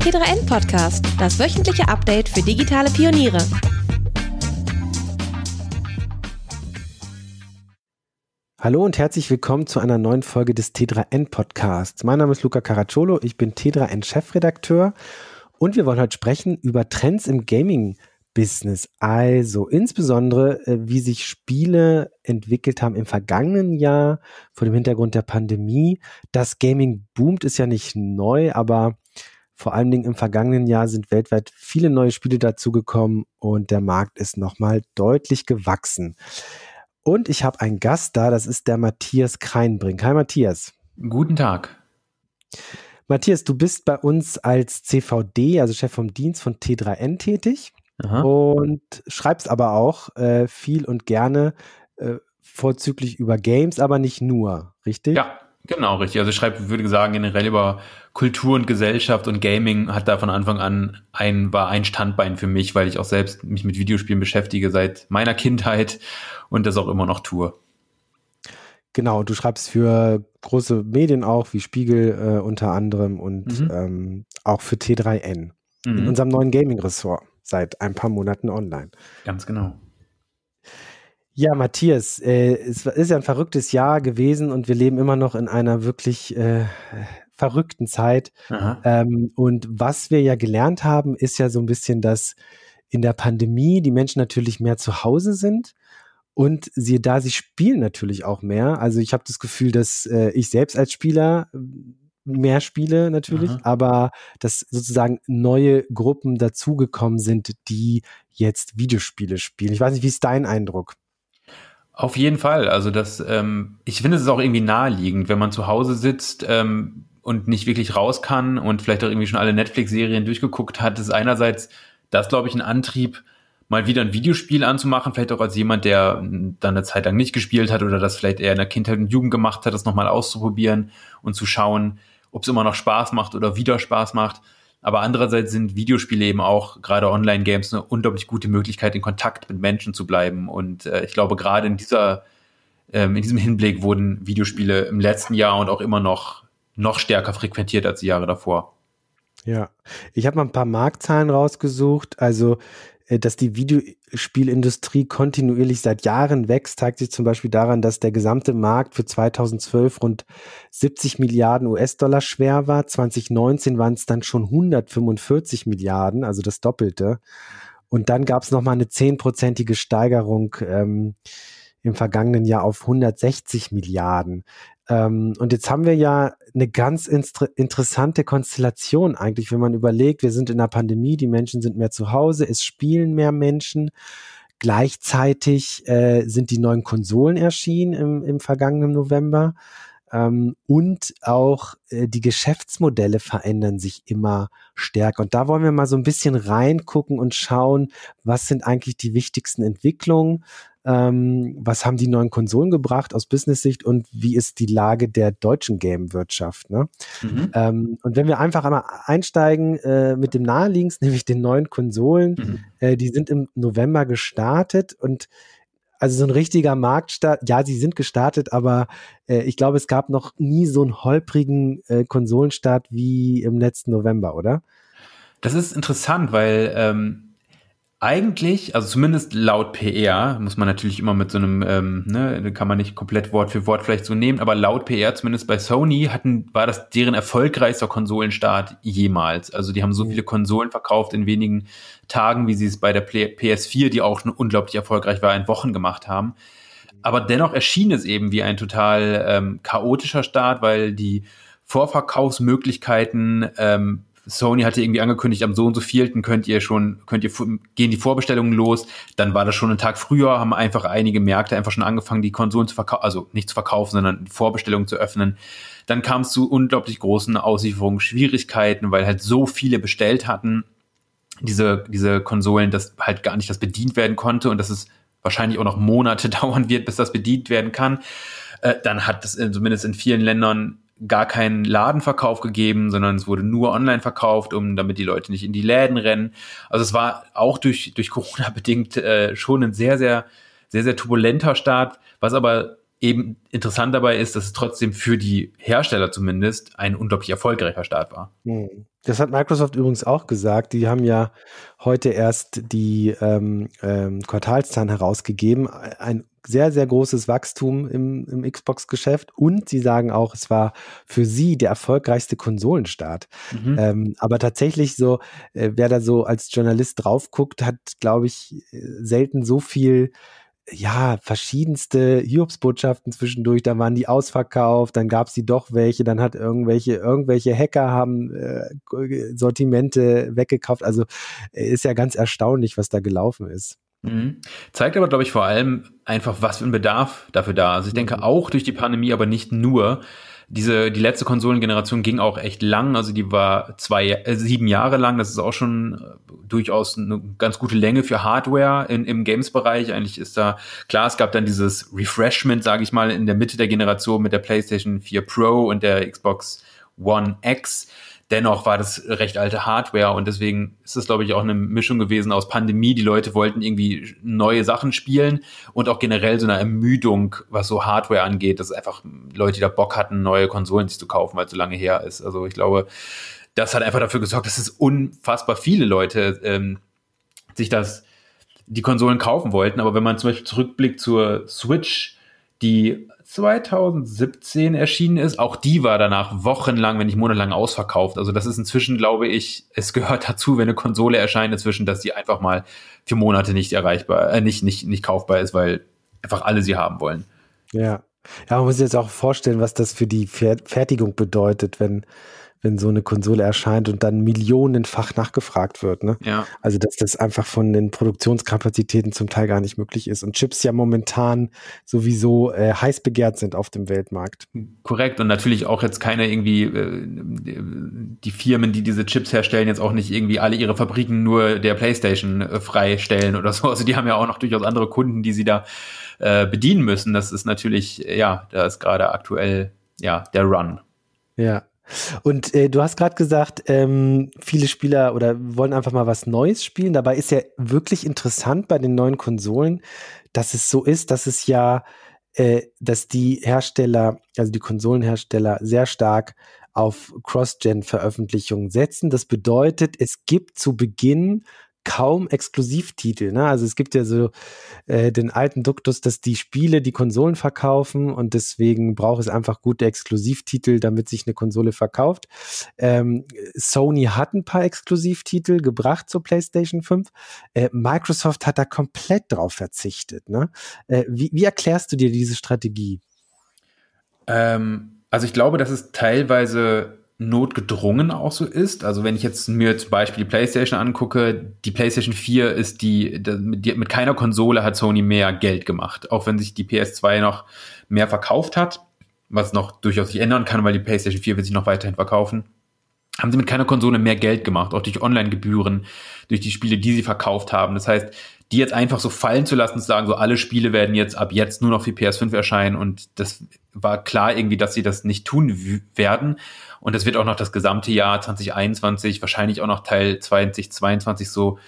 T3N Podcast, das wöchentliche Update für digitale Pioniere. Hallo und herzlich willkommen zu einer neuen Folge des T3N Podcasts. Mein Name ist Luca Caracciolo, ich bin T3N Chefredakteur und wir wollen heute sprechen über Trends im Gaming Business. Also insbesondere, äh, wie sich Spiele entwickelt haben im vergangenen Jahr vor dem Hintergrund der Pandemie. Das Gaming boomt ist ja nicht neu, aber vor allen Dingen im vergangenen Jahr sind weltweit viele neue Spiele dazugekommen und der Markt ist nochmal deutlich gewachsen. Und ich habe einen Gast da, das ist der Matthias Kreinbrink. Hi Matthias. Guten Tag. Matthias, du bist bei uns als CVD, also Chef vom Dienst von T3N tätig Aha. und schreibst aber auch äh, viel und gerne äh, vorzüglich über Games, aber nicht nur, richtig? Ja, genau, richtig. Also ich schreibe, würde sagen, generell über Kultur und Gesellschaft und Gaming hat da von Anfang an ein, war ein Standbein für mich, weil ich auch selbst mich mit Videospielen beschäftige seit meiner Kindheit und das auch immer noch tue. Genau, du schreibst für große Medien auch, wie Spiegel äh, unter anderem und mhm. ähm, auch für T3N mhm. in unserem neuen Gaming-Ressort seit ein paar Monaten online. Ganz genau. Ja, Matthias, äh, es ist ja ein verrücktes Jahr gewesen und wir leben immer noch in einer wirklich äh, verrückten Zeit. Ähm, und was wir ja gelernt haben, ist ja so ein bisschen, dass in der Pandemie die Menschen natürlich mehr zu Hause sind. Und siehe da, sie spielen natürlich auch mehr. Also ich habe das Gefühl, dass äh, ich selbst als Spieler äh, mehr spiele natürlich, Aha. aber dass sozusagen neue Gruppen dazugekommen sind, die jetzt Videospiele spielen. Ich weiß nicht, wie ist dein Eindruck? Auf jeden Fall. Also das, ähm, ich finde es auch irgendwie naheliegend, wenn man zu Hause sitzt, ähm, und nicht wirklich raus kann und vielleicht auch irgendwie schon alle Netflix-Serien durchgeguckt hat, ist einerseits das, glaube ich, ein Antrieb, mal wieder ein Videospiel anzumachen, vielleicht auch als jemand, der dann eine Zeit lang nicht gespielt hat oder das vielleicht eher in der Kindheit und Jugend gemacht hat, das nochmal auszuprobieren und zu schauen, ob es immer noch Spaß macht oder wieder Spaß macht. Aber andererseits sind Videospiele eben auch gerade Online-Games eine unglaublich gute Möglichkeit, in Kontakt mit Menschen zu bleiben. Und äh, ich glaube, gerade in dieser, ähm, in diesem Hinblick wurden Videospiele im letzten Jahr und auch immer noch noch stärker frequentiert als die Jahre davor. Ja, ich habe mal ein paar Marktzahlen rausgesucht. Also, dass die Videospielindustrie kontinuierlich seit Jahren wächst, zeigt sich zum Beispiel daran, dass der gesamte Markt für 2012 rund 70 Milliarden US-Dollar schwer war. 2019 waren es dann schon 145 Milliarden, also das Doppelte. Und dann gab es nochmal eine zehnprozentige Steigerung ähm, im vergangenen Jahr auf 160 Milliarden. Ähm, und jetzt haben wir ja eine ganz interessante Konstellation eigentlich, wenn man überlegt, wir sind in einer Pandemie, die Menschen sind mehr zu Hause, es spielen mehr Menschen. Gleichzeitig äh, sind die neuen Konsolen erschienen im, im vergangenen November. Ähm, und auch äh, die Geschäftsmodelle verändern sich immer stärker. Und da wollen wir mal so ein bisschen reingucken und schauen, was sind eigentlich die wichtigsten Entwicklungen, ähm, was haben die neuen Konsolen gebracht aus Business-Sicht und wie ist die Lage der deutschen Game-Wirtschaft? Ne? Mhm. Ähm, und wenn wir einfach einmal einsteigen äh, mit dem naheliegendsten, nämlich den neuen Konsolen, mhm. äh, die sind im November gestartet und also so ein richtiger Marktstart, ja, sie sind gestartet, aber äh, ich glaube, es gab noch nie so einen holprigen äh, Konsolenstart wie im letzten November, oder? Das ist interessant, weil ähm, eigentlich, also zumindest laut PR, muss man natürlich immer mit so einem, ähm, ne, kann man nicht komplett Wort für Wort vielleicht so nehmen, aber laut PR, zumindest bei Sony, hatten, war das deren erfolgreichster Konsolenstart jemals. Also die haben so mhm. viele Konsolen verkauft in wenigen Tagen, wie sie es bei der PS4, die auch schon unglaublich erfolgreich war, in Wochen gemacht haben. Aber dennoch erschien es eben wie ein total ähm, chaotischer Start, weil die Vorverkaufsmöglichkeiten ähm, Sony hatte irgendwie angekündigt, am so und so vielten könnt ihr schon, könnt ihr, gehen die Vorbestellungen los. Dann war das schon ein Tag früher, haben einfach einige Märkte einfach schon angefangen, die Konsolen zu verkaufen, also nicht zu verkaufen, sondern Vorbestellungen zu öffnen. Dann kam es zu unglaublich großen Auslieferungsschwierigkeiten, weil halt so viele bestellt hatten, diese, diese Konsolen, dass halt gar nicht das bedient werden konnte und dass es wahrscheinlich auch noch Monate dauern wird, bis das bedient werden kann. Äh, dann hat es zumindest in vielen Ländern gar keinen Ladenverkauf gegeben, sondern es wurde nur online verkauft, um damit die Leute nicht in die Läden rennen. Also es war auch durch durch Corona bedingt äh, schon ein sehr sehr sehr sehr turbulenter Start, was aber eben interessant dabei ist, dass es trotzdem für die Hersteller zumindest ein unglaublich erfolgreicher Start war. Hm. Das hat Microsoft übrigens auch gesagt. Die haben ja heute erst die ähm, ähm, Quartalszahlen herausgegeben. Ein sehr, sehr großes Wachstum im, im Xbox-Geschäft und sie sagen auch, es war für sie der erfolgreichste Konsolenstart. Mhm. Ähm, aber tatsächlich so, äh, wer da so als Journalist drauf guckt, hat, glaube ich, selten so viel ja, verschiedenste Hiobsbotschaften zwischendurch, da waren die ausverkauft, dann gab es die doch welche, dann hat irgendwelche, irgendwelche Hacker haben äh, Sortimente weggekauft. Also äh, ist ja ganz erstaunlich, was da gelaufen ist. Mhm. Zeigt aber, glaube ich, vor allem einfach, was für ein Bedarf dafür da. Also ich denke mhm. auch durch die Pandemie, aber nicht nur. Diese, die letzte Konsolengeneration ging auch echt lang, also die war zwei, äh, sieben Jahre lang. Das ist auch schon äh, durchaus eine ganz gute Länge für Hardware in, im Games-Bereich. Eigentlich ist da, klar, es gab dann dieses Refreshment, sage ich mal, in der Mitte der Generation mit der PlayStation 4 Pro und der Xbox One X dennoch war das recht alte Hardware und deswegen ist es, glaube ich, auch eine Mischung gewesen aus Pandemie. Die Leute wollten irgendwie neue Sachen spielen und auch generell so eine Ermüdung, was so Hardware angeht, dass einfach Leute, da Bock hatten, neue Konsolen sich zu kaufen, weil es so lange her ist. Also ich glaube, das hat einfach dafür gesorgt, dass es unfassbar viele Leute ähm, sich das die Konsolen kaufen wollten. Aber wenn man zum Beispiel zurückblickt zur Switch, die 2017 erschienen ist. Auch die war danach wochenlang, wenn nicht monatelang ausverkauft. Also das ist inzwischen, glaube ich, es gehört dazu, wenn eine Konsole erscheint inzwischen, dass sie einfach mal für Monate nicht erreichbar, äh, nicht, nicht, nicht kaufbar ist, weil einfach alle sie haben wollen. Ja. Ja, man muss sich jetzt auch vorstellen, was das für die Fertigung bedeutet, wenn wenn so eine Konsole erscheint und dann millionenfach nachgefragt wird. Ne? Ja. Also dass das einfach von den Produktionskapazitäten zum Teil gar nicht möglich ist und Chips ja momentan sowieso äh, heiß begehrt sind auf dem Weltmarkt. Korrekt und natürlich auch jetzt keine irgendwie äh, die Firmen, die diese Chips herstellen, jetzt auch nicht irgendwie alle ihre Fabriken nur der PlayStation äh, freistellen oder so. Also die haben ja auch noch durchaus andere Kunden, die sie da äh, bedienen müssen. Das ist natürlich ja, da ist gerade aktuell ja der Run. Ja. Und äh, du hast gerade gesagt, ähm, viele Spieler oder wollen einfach mal was Neues spielen. Dabei ist ja wirklich interessant bei den neuen Konsolen, dass es so ist, dass es ja, äh, dass die Hersteller, also die Konsolenhersteller, sehr stark auf Cross-Gen-Veröffentlichungen setzen. Das bedeutet, es gibt zu Beginn kaum Exklusivtitel. Ne? Also es gibt ja so äh, den alten Duktus, dass die Spiele die Konsolen verkaufen und deswegen braucht es einfach gute Exklusivtitel, damit sich eine Konsole verkauft. Ähm, Sony hat ein paar Exklusivtitel gebracht zur PlayStation 5. Äh, Microsoft hat da komplett drauf verzichtet. Ne? Äh, wie, wie erklärst du dir diese Strategie? Ähm, also ich glaube, dass es teilweise notgedrungen auch so ist. Also wenn ich jetzt mir zum Beispiel die PlayStation angucke, die PlayStation 4 ist die, die, mit keiner Konsole hat Sony mehr Geld gemacht, auch wenn sich die PS2 noch mehr verkauft hat, was noch durchaus sich ändern kann, weil die PlayStation 4 wird sich noch weiterhin verkaufen. Haben sie mit keiner Konsole mehr Geld gemacht, auch durch Online-Gebühren, durch die Spiele, die sie verkauft haben. Das heißt, die jetzt einfach so fallen zu lassen, zu sagen, so alle Spiele werden jetzt ab jetzt nur noch für PS5 erscheinen und das war klar irgendwie, dass sie das nicht tun werden. Und das wird auch noch das gesamte Jahr 2021, wahrscheinlich auch noch Teil 2022 so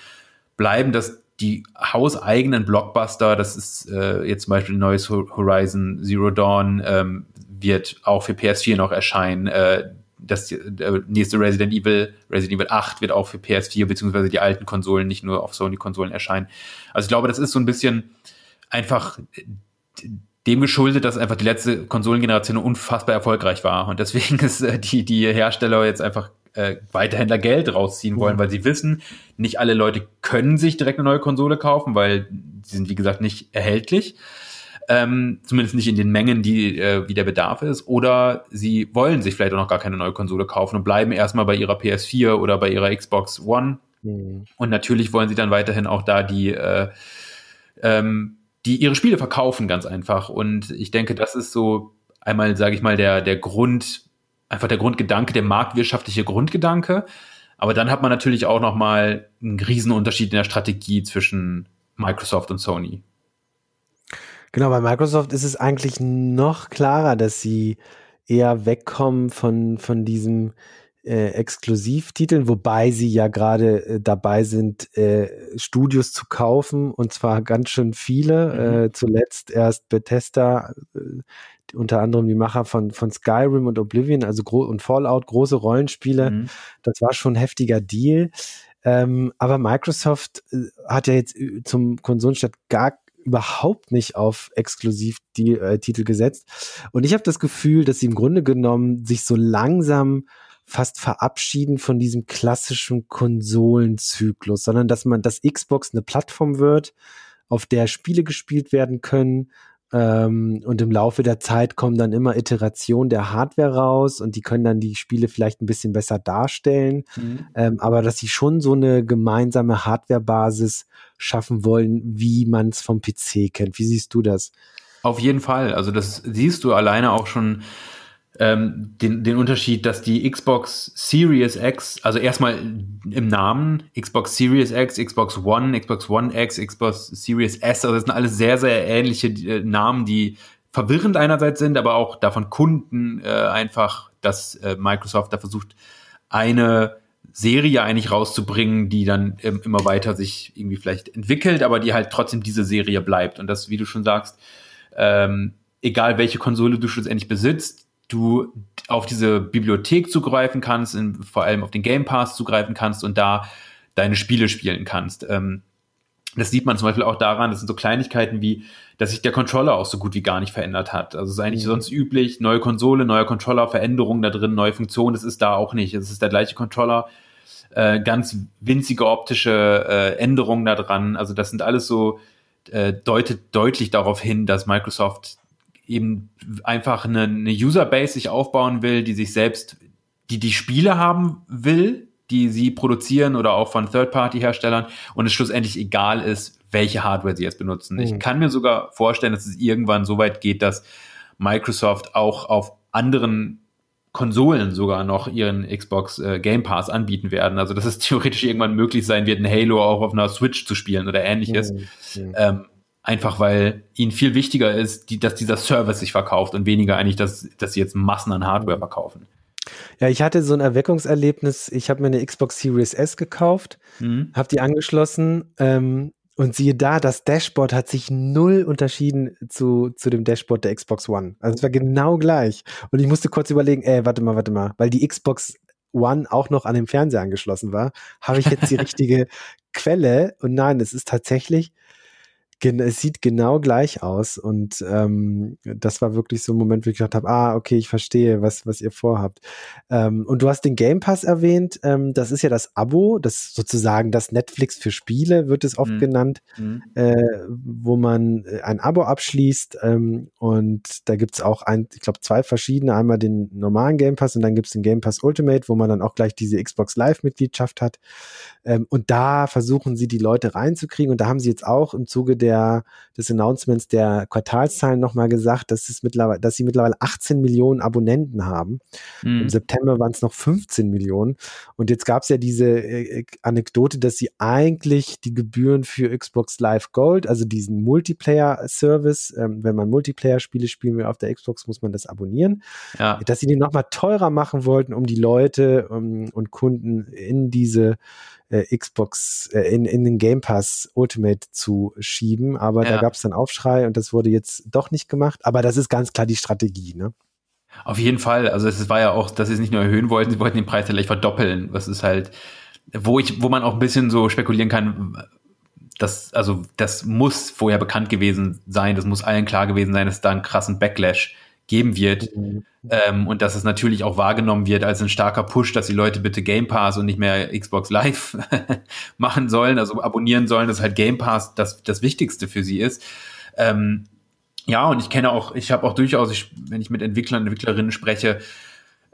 bleiben, dass die hauseigenen Blockbuster, das ist äh, jetzt zum Beispiel neues Horizon Zero Dawn, ähm, wird auch für PS4 noch erscheinen. Äh, das äh, nächste Resident Evil, Resident Evil 8 wird auch für PS4 beziehungsweise die alten Konsolen, nicht nur auf Sony-Konsolen erscheinen. Also ich glaube, das ist so ein bisschen einfach dem geschuldet, dass einfach die letzte Konsolengeneration unfassbar erfolgreich war. Und deswegen ist äh, die, die Hersteller jetzt einfach äh, weiterhin da Geld rausziehen wollen, mhm. weil sie wissen, nicht alle Leute können sich direkt eine neue Konsole kaufen, weil sie sind, wie gesagt, nicht erhältlich. Ähm, zumindest nicht in den Mengen, die äh, wie der Bedarf ist. Oder sie wollen sich vielleicht auch noch gar keine neue Konsole kaufen und bleiben erstmal bei ihrer PS4 oder bei ihrer Xbox One. Mhm. Und natürlich wollen sie dann weiterhin auch da die äh, ähm, die ihre Spiele verkaufen, ganz einfach. Und ich denke, das ist so einmal, sage ich mal, der, der Grund, einfach der Grundgedanke, der marktwirtschaftliche Grundgedanke. Aber dann hat man natürlich auch noch mal einen Riesenunterschied in der Strategie zwischen Microsoft und Sony. Genau, bei Microsoft ist es eigentlich noch klarer, dass sie eher wegkommen von, von diesem äh, Exklusivtiteln, wobei sie ja gerade äh, dabei sind, äh, Studios zu kaufen und zwar ganz schön viele. Mhm. Äh, zuletzt erst Bethesda, äh, unter anderem die Macher von, von Skyrim und Oblivion, also und Fallout, große Rollenspiele. Mhm. Das war schon ein heftiger Deal. Ähm, aber Microsoft äh, hat ja jetzt zum Konsolenstart gar überhaupt nicht auf exklusiv die äh, Titel gesetzt. Und ich habe das Gefühl, dass sie im Grunde genommen sich so langsam fast verabschieden von diesem klassischen Konsolenzyklus, sondern dass man, dass Xbox eine Plattform wird, auf der Spiele gespielt werden können, und im Laufe der Zeit kommen dann immer Iterationen der Hardware raus und die können dann die Spiele vielleicht ein bisschen besser darstellen. Mhm. Ähm, aber dass sie schon so eine gemeinsame Hardware-Basis schaffen wollen, wie man es vom PC kennt. Wie siehst du das? Auf jeden Fall. Also das siehst du alleine auch schon ähm, den, den Unterschied, dass die Xbox Series X, also erstmal im Namen, Xbox Series X, Xbox One, Xbox One X, Xbox Series S, also das sind alles sehr, sehr ähnliche äh, Namen, die verwirrend einerseits sind, aber auch davon Kunden äh, einfach, dass äh, Microsoft da versucht, eine Serie eigentlich rauszubringen, die dann ähm, immer weiter sich irgendwie vielleicht entwickelt, aber die halt trotzdem diese Serie bleibt. Und das, wie du schon sagst, ähm, egal welche Konsole du schlussendlich besitzt, du auf diese Bibliothek zugreifen kannst, in, vor allem auf den Game Pass zugreifen kannst und da deine Spiele spielen kannst. Ähm, das sieht man zum Beispiel auch daran, das sind so Kleinigkeiten wie, dass sich der Controller auch so gut wie gar nicht verändert hat. Also es ist eigentlich mhm. sonst üblich, neue Konsole, neuer Controller, Veränderungen da drin, neue Funktionen, das ist da auch nicht. Es ist der gleiche Controller, äh, ganz winzige optische äh, Änderungen da dran. Also das sind alles so, äh, deutet deutlich darauf hin, dass Microsoft eben einfach eine, eine Userbase sich aufbauen will, die sich selbst, die die Spiele haben will, die sie produzieren oder auch von Third-Party-Herstellern und es schlussendlich egal ist, welche Hardware sie jetzt benutzen. Mhm. Ich kann mir sogar vorstellen, dass es irgendwann so weit geht, dass Microsoft auch auf anderen Konsolen sogar noch ihren Xbox äh, Game Pass anbieten werden. Also dass es theoretisch irgendwann möglich sein wird, ein Halo auch auf einer Switch zu spielen oder ähnliches. Mhm. Mhm. Ähm, Einfach weil ihnen viel wichtiger ist, die, dass dieser Service sich verkauft und weniger eigentlich, dass, dass sie jetzt Massen an Hardware verkaufen. Ja, ich hatte so ein Erweckungserlebnis. Ich habe mir eine Xbox Series S gekauft, mhm. habe die angeschlossen ähm, und siehe da, das Dashboard hat sich null unterschieden zu, zu dem Dashboard der Xbox One. Also es war genau gleich. Und ich musste kurz überlegen, ey, warte mal, warte mal, weil die Xbox One auch noch an dem Fernseher angeschlossen war, habe ich jetzt die richtige Quelle? Und nein, es ist tatsächlich es sieht genau gleich aus. Und ähm, das war wirklich so ein Moment, wo ich gedacht habe, ah, okay, ich verstehe, was, was ihr vorhabt. Ähm, und du hast den Game Pass erwähnt. Ähm, das ist ja das Abo, das sozusagen das Netflix für Spiele, wird es oft mhm. genannt, mhm. Äh, wo man äh, ein Abo abschließt. Ähm, und da gibt's auch ein, ich glaube, zwei verschiedene. Einmal den normalen Game Pass und dann gibt's den Game Pass Ultimate, wo man dann auch gleich diese Xbox Live-Mitgliedschaft hat. Ähm, und da versuchen sie die Leute reinzukriegen. Und da haben sie jetzt auch im Zuge der, des Announcements der Quartalszahlen nochmal gesagt, dass, es mittlerweile, dass sie mittlerweile 18 Millionen Abonnenten haben. Mhm. Im September waren es noch 15 Millionen. Und jetzt gab es ja diese äh, äh, Anekdote, dass sie eigentlich die Gebühren für Xbox Live Gold, also diesen Multiplayer-Service, ähm, wenn man Multiplayer-Spiele spielen will auf der Xbox, muss man das abonnieren, ja. dass sie den nochmal teurer machen wollten, um die Leute ähm, und Kunden in diese äh, Xbox, äh, in, in den Game Pass Ultimate zu schieben. Aber ja. da gab es dann Aufschrei und das wurde jetzt doch nicht gemacht. Aber das ist ganz klar die Strategie, ne? Auf jeden Fall. Also es war ja auch, dass sie es nicht nur erhöhen wollten, sie wollten den Preis vielleicht verdoppeln. Was ist halt, wo ich, wo man auch ein bisschen so spekulieren kann, das, also das muss vorher bekannt gewesen sein, das muss allen klar gewesen sein, dass es da einen krassen Backlash geben wird. Mhm. Ähm, und dass es natürlich auch wahrgenommen wird als ein starker Push, dass die Leute bitte Game Pass und nicht mehr Xbox Live machen sollen, also abonnieren sollen, dass halt Game Pass das, das Wichtigste für sie ist. Ähm, ja, und ich kenne auch, ich habe auch durchaus, ich, wenn ich mit Entwicklern, Entwicklerinnen spreche,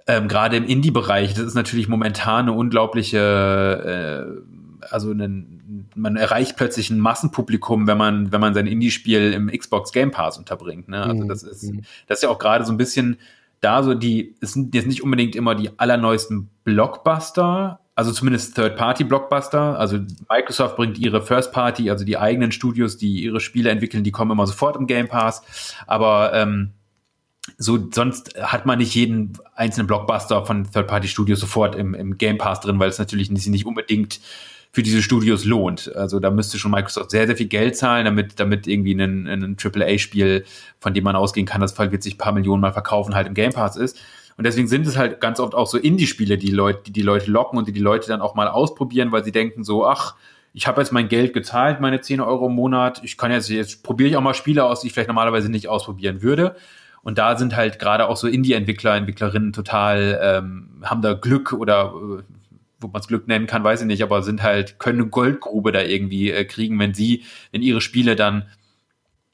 ähm, gerade im Indie-Bereich, das ist natürlich momentan eine unglaubliche, äh, also einen, man erreicht plötzlich ein Massenpublikum, wenn man, wenn man sein Indie-Spiel im Xbox Game Pass unterbringt. Ne? Also mhm. das ist, mhm. das ist ja auch gerade so ein bisschen da so die, es sind jetzt nicht unbedingt immer die allerneuesten Blockbuster, also zumindest Third-Party-Blockbuster. Also Microsoft bringt ihre First-Party, also die eigenen Studios, die ihre Spiele entwickeln, die kommen immer sofort im Game Pass. Aber ähm, so, sonst hat man nicht jeden einzelnen Blockbuster von Third-Party-Studios sofort im, im Game Pass drin, weil es natürlich nicht, nicht unbedingt für diese Studios lohnt. Also da müsste schon Microsoft sehr, sehr viel Geld zahlen, damit, damit irgendwie ein, ein AAA-Spiel, von dem man ausgehen kann, das wird sich ein paar Millionen mal verkaufen, halt im Game Pass ist. Und deswegen sind es halt ganz oft auch so Indie-Spiele, die Leute, die die Leute locken und die die Leute dann auch mal ausprobieren, weil sie denken so, ach, ich habe jetzt mein Geld gezahlt, meine 10 Euro im Monat, ich kann jetzt, jetzt probiere ich auch mal Spiele aus, die ich vielleicht normalerweise nicht ausprobieren würde. Und da sind halt gerade auch so Indie-Entwickler, Entwicklerinnen total, ähm, haben da Glück oder wo man es Glück nennen kann, weiß ich nicht, aber sind halt, können eine Goldgrube da irgendwie äh, kriegen, wenn sie, wenn ihre Spiele dann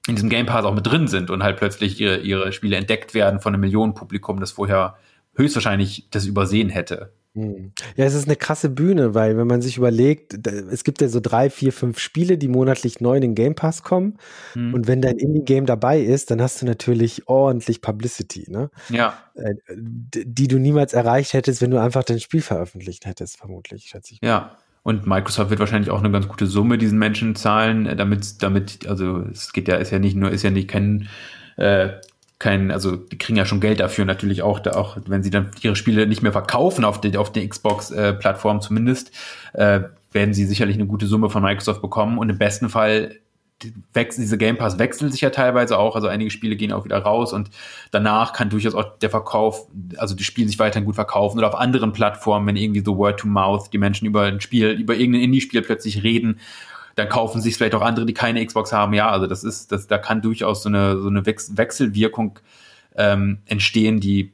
in diesem Game Pass auch mit drin sind und halt plötzlich ihre, ihre Spiele entdeckt werden von einem Millionenpublikum, das vorher höchstwahrscheinlich das übersehen hätte. Hm. Ja, es ist eine krasse Bühne, weil wenn man sich überlegt, es gibt ja so drei, vier, fünf Spiele, die monatlich neu in den Game Pass kommen. Mhm. Und wenn dein Indie-Game dabei ist, dann hast du natürlich ordentlich Publicity, ne? Ja. Äh, die du niemals erreicht hättest, wenn du einfach dein Spiel veröffentlicht hättest, vermutlich, schätze ich. Ja. Und Microsoft wird wahrscheinlich auch eine ganz gute Summe diesen Menschen zahlen, äh, damit, damit, also es geht ja, ist ja nicht nur, ist ja nicht kein äh, kein, also die kriegen ja schon Geld dafür natürlich auch, da auch wenn sie dann ihre Spiele nicht mehr verkaufen auf, die, auf der Xbox-Plattform äh, zumindest, äh, werden sie sicherlich eine gute Summe von Microsoft bekommen und im besten Fall wechsel, diese Game Pass wechselt sich ja teilweise auch, also einige Spiele gehen auch wieder raus und danach kann durchaus auch der Verkauf, also die Spiele sich weiterhin gut verkaufen oder auf anderen Plattformen, wenn irgendwie so Word to Mouth, die Menschen über ein Spiel, über irgendein Indie-Spiel plötzlich reden dann kaufen sich vielleicht auch andere, die keine Xbox haben. Ja, also das ist, das, da kann durchaus so eine, so eine Wechselwirkung ähm, entstehen, die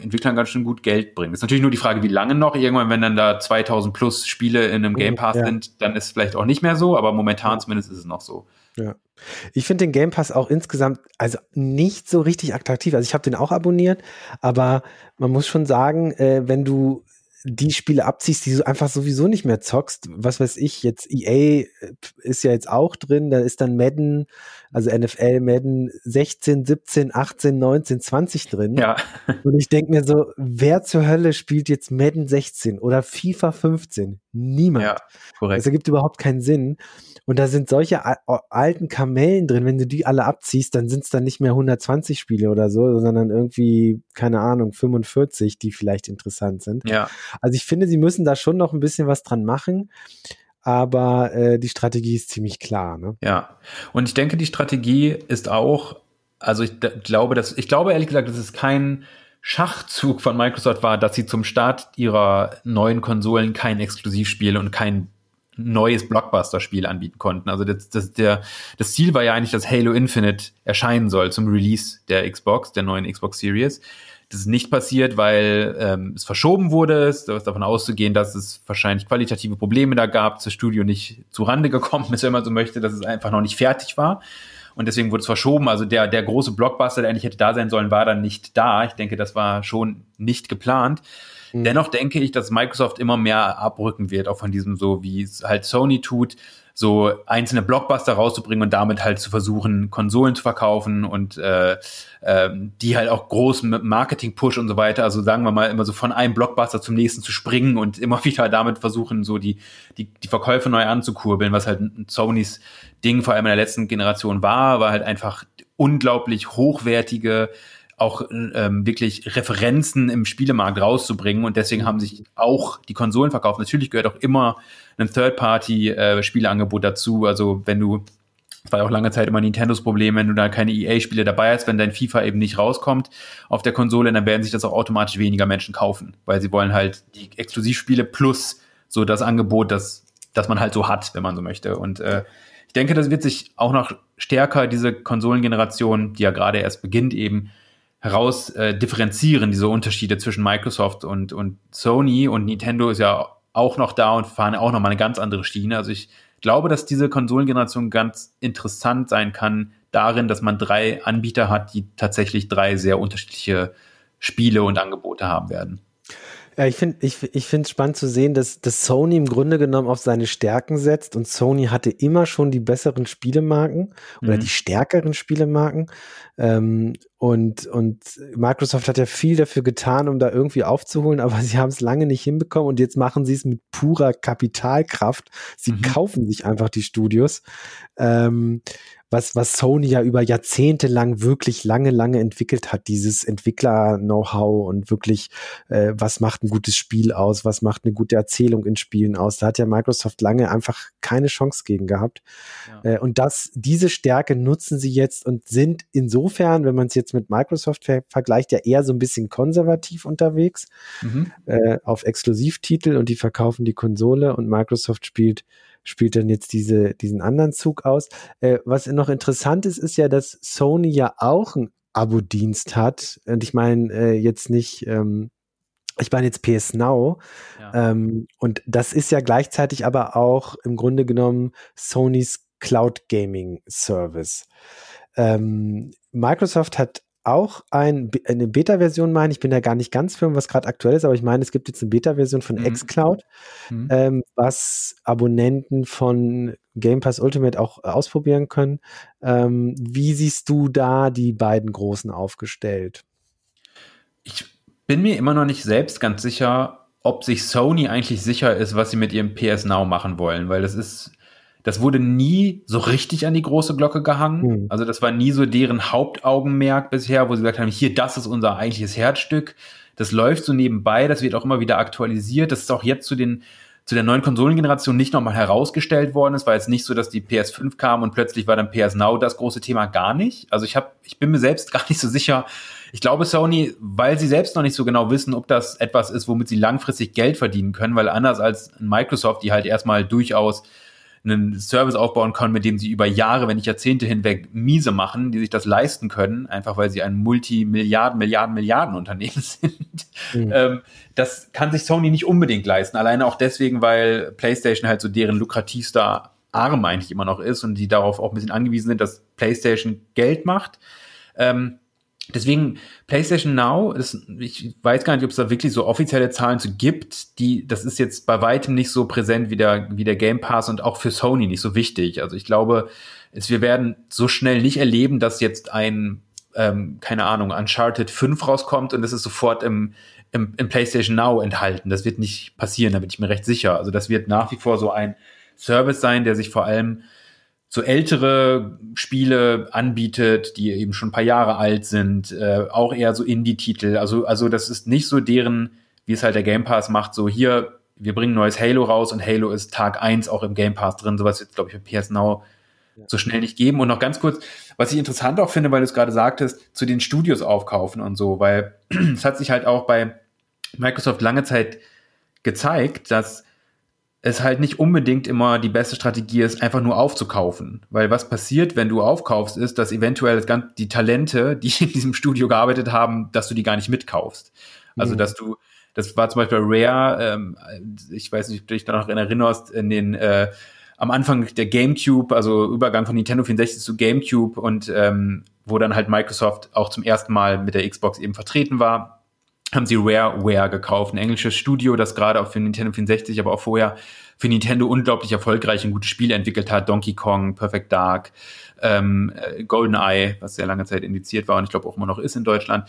Entwicklern ganz schön gut Geld bringt. Ist natürlich nur die Frage, wie lange noch. Irgendwann, wenn dann da 2000 plus Spiele in einem Game Pass ja. sind, dann ist es vielleicht auch nicht mehr so, aber momentan zumindest ist es noch so. Ja. Ich finde den Game Pass auch insgesamt also nicht so richtig attraktiv. Also ich habe den auch abonniert, aber man muss schon sagen, äh, wenn du die Spiele abziehst, die du einfach sowieso nicht mehr zockst. Was weiß ich, jetzt EA äh, ist ja jetzt auch drin, da ist dann Madden, also NFL, Madden 16, 17, 18, 19, 20 drin. Ja. Und ich denke mir so, wer zur Hölle spielt jetzt Madden 16 oder FIFA 15? Niemand. Ja, korrekt. Das ergibt überhaupt keinen Sinn. Und da sind solche alten Kamellen drin, wenn du die alle abziehst, dann sind es dann nicht mehr 120 Spiele oder so, sondern irgendwie, keine Ahnung, 45, die vielleicht interessant sind. Ja. Also ich finde, sie müssen da schon noch ein bisschen was dran machen aber äh, die Strategie ist ziemlich klar. Ne? Ja, und ich denke, die Strategie ist auch, also ich glaube, dass ich glaube ehrlich gesagt, dass es kein Schachzug von Microsoft war, dass sie zum Start ihrer neuen Konsolen kein Exklusivspiel und kein neues Blockbuster-Spiel anbieten konnten. Also das, das, der, das Ziel war ja eigentlich, dass Halo Infinite erscheinen soll zum Release der Xbox, der neuen Xbox Series. Das ist nicht passiert, weil ähm, es verschoben wurde. Es ist davon auszugehen, dass es wahrscheinlich qualitative Probleme da gab, das Studio nicht zu Rande gekommen ist, wenn man so möchte, dass es einfach noch nicht fertig war. Und deswegen wurde es verschoben. Also der, der große Blockbuster, der eigentlich hätte da sein sollen, war dann nicht da. Ich denke, das war schon nicht geplant. Mhm. Dennoch denke ich, dass Microsoft immer mehr abrücken wird, auch von diesem so, wie es halt Sony tut, so einzelne Blockbuster rauszubringen und damit halt zu versuchen, Konsolen zu verkaufen und äh, äh, die halt auch großen Marketing-Push und so weiter, also sagen wir mal immer so von einem Blockbuster zum nächsten zu springen und immer wieder damit versuchen, so die, die, die Verkäufe neu anzukurbeln, was halt Sonys Ding vor allem in der letzten Generation war, war halt einfach unglaublich hochwertige auch ähm, wirklich Referenzen im Spielemarkt rauszubringen. Und deswegen haben sich auch die Konsolen verkauft. Natürlich gehört auch immer ein Third-Party-Spieleangebot äh, dazu. Also wenn du, das war ja auch lange Zeit immer Nintendos Problem, wenn du da keine EA-Spiele dabei hast, wenn dein FIFA eben nicht rauskommt auf der Konsole, dann werden sich das auch automatisch weniger Menschen kaufen, weil sie wollen halt die Exklusivspiele plus so das Angebot, das, das man halt so hat, wenn man so möchte. Und äh, ich denke, das wird sich auch noch stärker, diese Konsolengeneration, die ja gerade erst beginnt, eben heraus äh, differenzieren, diese Unterschiede zwischen Microsoft und, und Sony und Nintendo ist ja auch noch da und fahren auch noch mal eine ganz andere Schiene. Also ich glaube, dass diese Konsolengeneration ganz interessant sein kann darin, dass man drei Anbieter hat, die tatsächlich drei sehr unterschiedliche Spiele und Angebote haben werden. Ja, ich finde ich, ich finde spannend zu sehen, dass, dass Sony im Grunde genommen auf seine Stärken setzt und Sony hatte immer schon die besseren Spielemarken oder mhm. die stärkeren Spielemarken. Ähm, und, und Microsoft hat ja viel dafür getan, um da irgendwie aufzuholen, aber sie haben es lange nicht hinbekommen und jetzt machen sie es mit purer Kapitalkraft. Sie mhm. kaufen sich einfach die Studios. Ähm, was, was Sony ja über Jahrzehnte lang wirklich lange, lange entwickelt hat, dieses Entwickler-Know-how und wirklich, äh, was macht ein gutes Spiel aus, was macht eine gute Erzählung in Spielen aus. Da hat ja Microsoft lange einfach keine Chance gegen gehabt. Ja. Äh, und das, diese Stärke nutzen sie jetzt und sind insofern, wenn man es jetzt mit Microsoft ver vergleicht, ja eher so ein bisschen konservativ unterwegs mhm. äh, auf Exklusivtitel und die verkaufen die Konsole und Microsoft spielt spielt dann jetzt diese, diesen anderen Zug aus. Äh, was noch interessant ist, ist ja, dass Sony ja auch einen Abo-Dienst hat. Und ich meine äh, jetzt nicht, ähm, ich meine jetzt PS Now. Ja. Ähm, und das ist ja gleichzeitig aber auch im Grunde genommen Sonys Cloud Gaming Service. Ähm, Microsoft hat auch ein, eine Beta-Version meine, ich bin da gar nicht ganz firm, was gerade aktuell ist, aber ich meine, es gibt jetzt eine Beta-Version von mhm. xCloud, mhm. Ähm, was Abonnenten von Game Pass Ultimate auch ausprobieren können. Ähm, wie siehst du da die beiden Großen aufgestellt? Ich bin mir immer noch nicht selbst ganz sicher, ob sich Sony eigentlich sicher ist, was sie mit ihrem PS Now machen wollen, weil das ist das wurde nie so richtig an die große Glocke gehangen. Mhm. Also das war nie so deren Hauptaugenmerk bisher, wo sie gesagt haben, hier, das ist unser eigentliches Herzstück. Das läuft so nebenbei, das wird auch immer wieder aktualisiert. Das ist auch jetzt zu den zu der neuen Konsolengeneration nicht nochmal herausgestellt worden. Es war jetzt nicht so, dass die PS5 kam und plötzlich war dann PS Now das große Thema gar nicht. Also ich habe, ich bin mir selbst gar nicht so sicher. Ich glaube Sony, weil sie selbst noch nicht so genau wissen, ob das etwas ist, womit sie langfristig Geld verdienen können, weil anders als Microsoft, die halt erstmal durchaus einen Service aufbauen können, mit dem sie über Jahre, wenn nicht Jahrzehnte hinweg miese machen, die sich das leisten können, einfach weil sie ein Multimilliarden, Milliarden, Milliarden Unternehmen sind. Mhm. Ähm, das kann sich Sony nicht unbedingt leisten. Alleine auch deswegen, weil PlayStation halt so deren lukrativster Arm eigentlich immer noch ist und die darauf auch ein bisschen angewiesen sind, dass PlayStation Geld macht. Ähm, Deswegen PlayStation Now, ist, ich weiß gar nicht, ob es da wirklich so offizielle Zahlen zu gibt. Die, das ist jetzt bei weitem nicht so präsent wie der, wie der Game Pass und auch für Sony nicht so wichtig. Also ich glaube, es, wir werden so schnell nicht erleben, dass jetzt ein, ähm, keine Ahnung, Uncharted 5 rauskommt und es ist sofort im, im, im PlayStation Now enthalten. Das wird nicht passieren, da bin ich mir recht sicher. Also das wird nach wie vor so ein Service sein, der sich vor allem so ältere Spiele anbietet, die eben schon ein paar Jahre alt sind, äh, auch eher so Indie-Titel. Also, also das ist nicht so deren, wie es halt der Game Pass macht, so hier, wir bringen neues Halo raus und Halo ist Tag eins auch im Game Pass drin. Sowas wird, glaube ich, für PS Now so schnell nicht geben. Und noch ganz kurz, was ich interessant auch finde, weil du es gerade sagtest, zu den Studios aufkaufen und so, weil es hat sich halt auch bei Microsoft lange Zeit gezeigt, dass es halt nicht unbedingt immer die beste Strategie ist, einfach nur aufzukaufen. Weil was passiert, wenn du aufkaufst, ist, dass eventuell die Talente, die in diesem Studio gearbeitet haben, dass du die gar nicht mitkaufst. Also, mhm. dass du, das war zum Beispiel Rare, ähm, ich weiß nicht, ob du dich da noch erinnerst, in den, äh, am Anfang der GameCube, also Übergang von Nintendo 64 zu GameCube und ähm, wo dann halt Microsoft auch zum ersten Mal mit der Xbox eben vertreten war, haben sie Rareware gekauft, ein englisches Studio, das gerade auch für Nintendo 64, aber auch vorher für Nintendo unglaublich erfolgreich und gute Spiele entwickelt hat. Donkey Kong, Perfect Dark, ähm, äh, GoldenEye, was sehr lange Zeit indiziert war und ich glaube auch immer noch ist in Deutschland.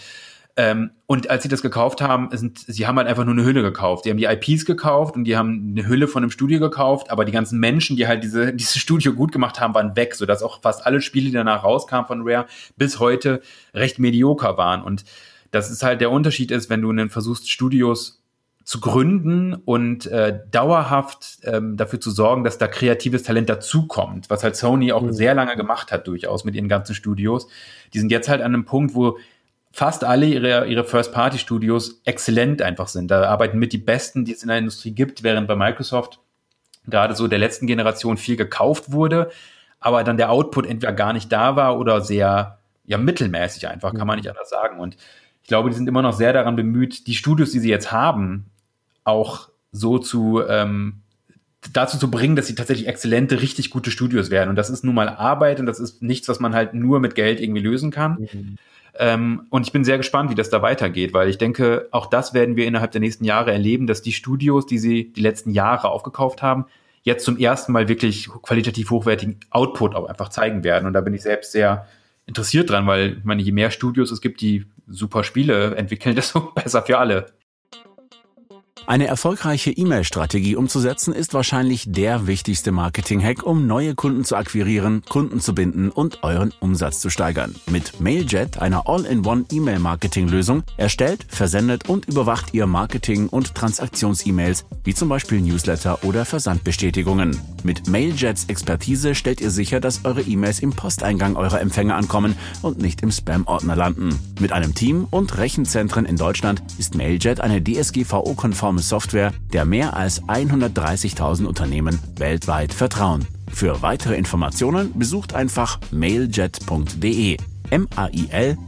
Ähm, und als sie das gekauft haben, sind, sie haben halt einfach nur eine Hülle gekauft. Die haben die IPs gekauft und die haben eine Hülle von einem Studio gekauft, aber die ganzen Menschen, die halt diese, dieses Studio gut gemacht haben, waren weg, sodass auch fast alle Spiele, die danach rauskamen von Rare, bis heute recht medioker waren. Und das ist halt der Unterschied ist, wenn du einen versuchst, Studios zu gründen und äh, dauerhaft ähm, dafür zu sorgen, dass da kreatives Talent dazukommt, was halt Sony auch mhm. sehr lange gemacht hat, durchaus mit ihren ganzen Studios. Die sind jetzt halt an einem Punkt, wo fast alle ihre, ihre First-Party-Studios exzellent einfach sind. Da arbeiten mit die Besten, die es in der Industrie gibt, während bei Microsoft gerade so der letzten Generation viel gekauft wurde, aber dann der Output entweder gar nicht da war oder sehr ja mittelmäßig einfach, kann man mhm. nicht anders sagen. Und glaube, die sind immer noch sehr daran bemüht, die Studios, die sie jetzt haben, auch so zu ähm, dazu zu bringen, dass sie tatsächlich exzellente, richtig gute Studios werden. Und das ist nun mal Arbeit und das ist nichts, was man halt nur mit Geld irgendwie lösen kann. Mhm. Ähm, und ich bin sehr gespannt, wie das da weitergeht, weil ich denke, auch das werden wir innerhalb der nächsten Jahre erleben, dass die Studios, die sie die letzten Jahre aufgekauft haben, jetzt zum ersten Mal wirklich qualitativ hochwertigen Output auch einfach zeigen werden. Und da bin ich selbst sehr interessiert dran, weil ich meine, je mehr Studios es gibt, die super Spiele entwickeln, desto besser für alle. Eine erfolgreiche E-Mail-Strategie umzusetzen ist wahrscheinlich der wichtigste Marketing-Hack, um neue Kunden zu akquirieren, Kunden zu binden und euren Umsatz zu steigern. Mit Mailjet, einer All-in-One E-Mail-Marketing-Lösung, erstellt, versendet und überwacht ihr Marketing- und Transaktions-E-Mails, wie zum Beispiel Newsletter oder Versandbestätigungen. Mit Mailjets Expertise stellt ihr sicher, dass eure E-Mails im Posteingang eurer Empfänger ankommen und nicht im Spam-Ordner landen. Mit einem Team und Rechenzentren in Deutschland ist Mailjet eine DSGVO-konforme Software, der mehr als 130.000 Unternehmen weltweit vertrauen. Für weitere Informationen besucht einfach mailjet.de. M-A-I-L-J-E-T.de.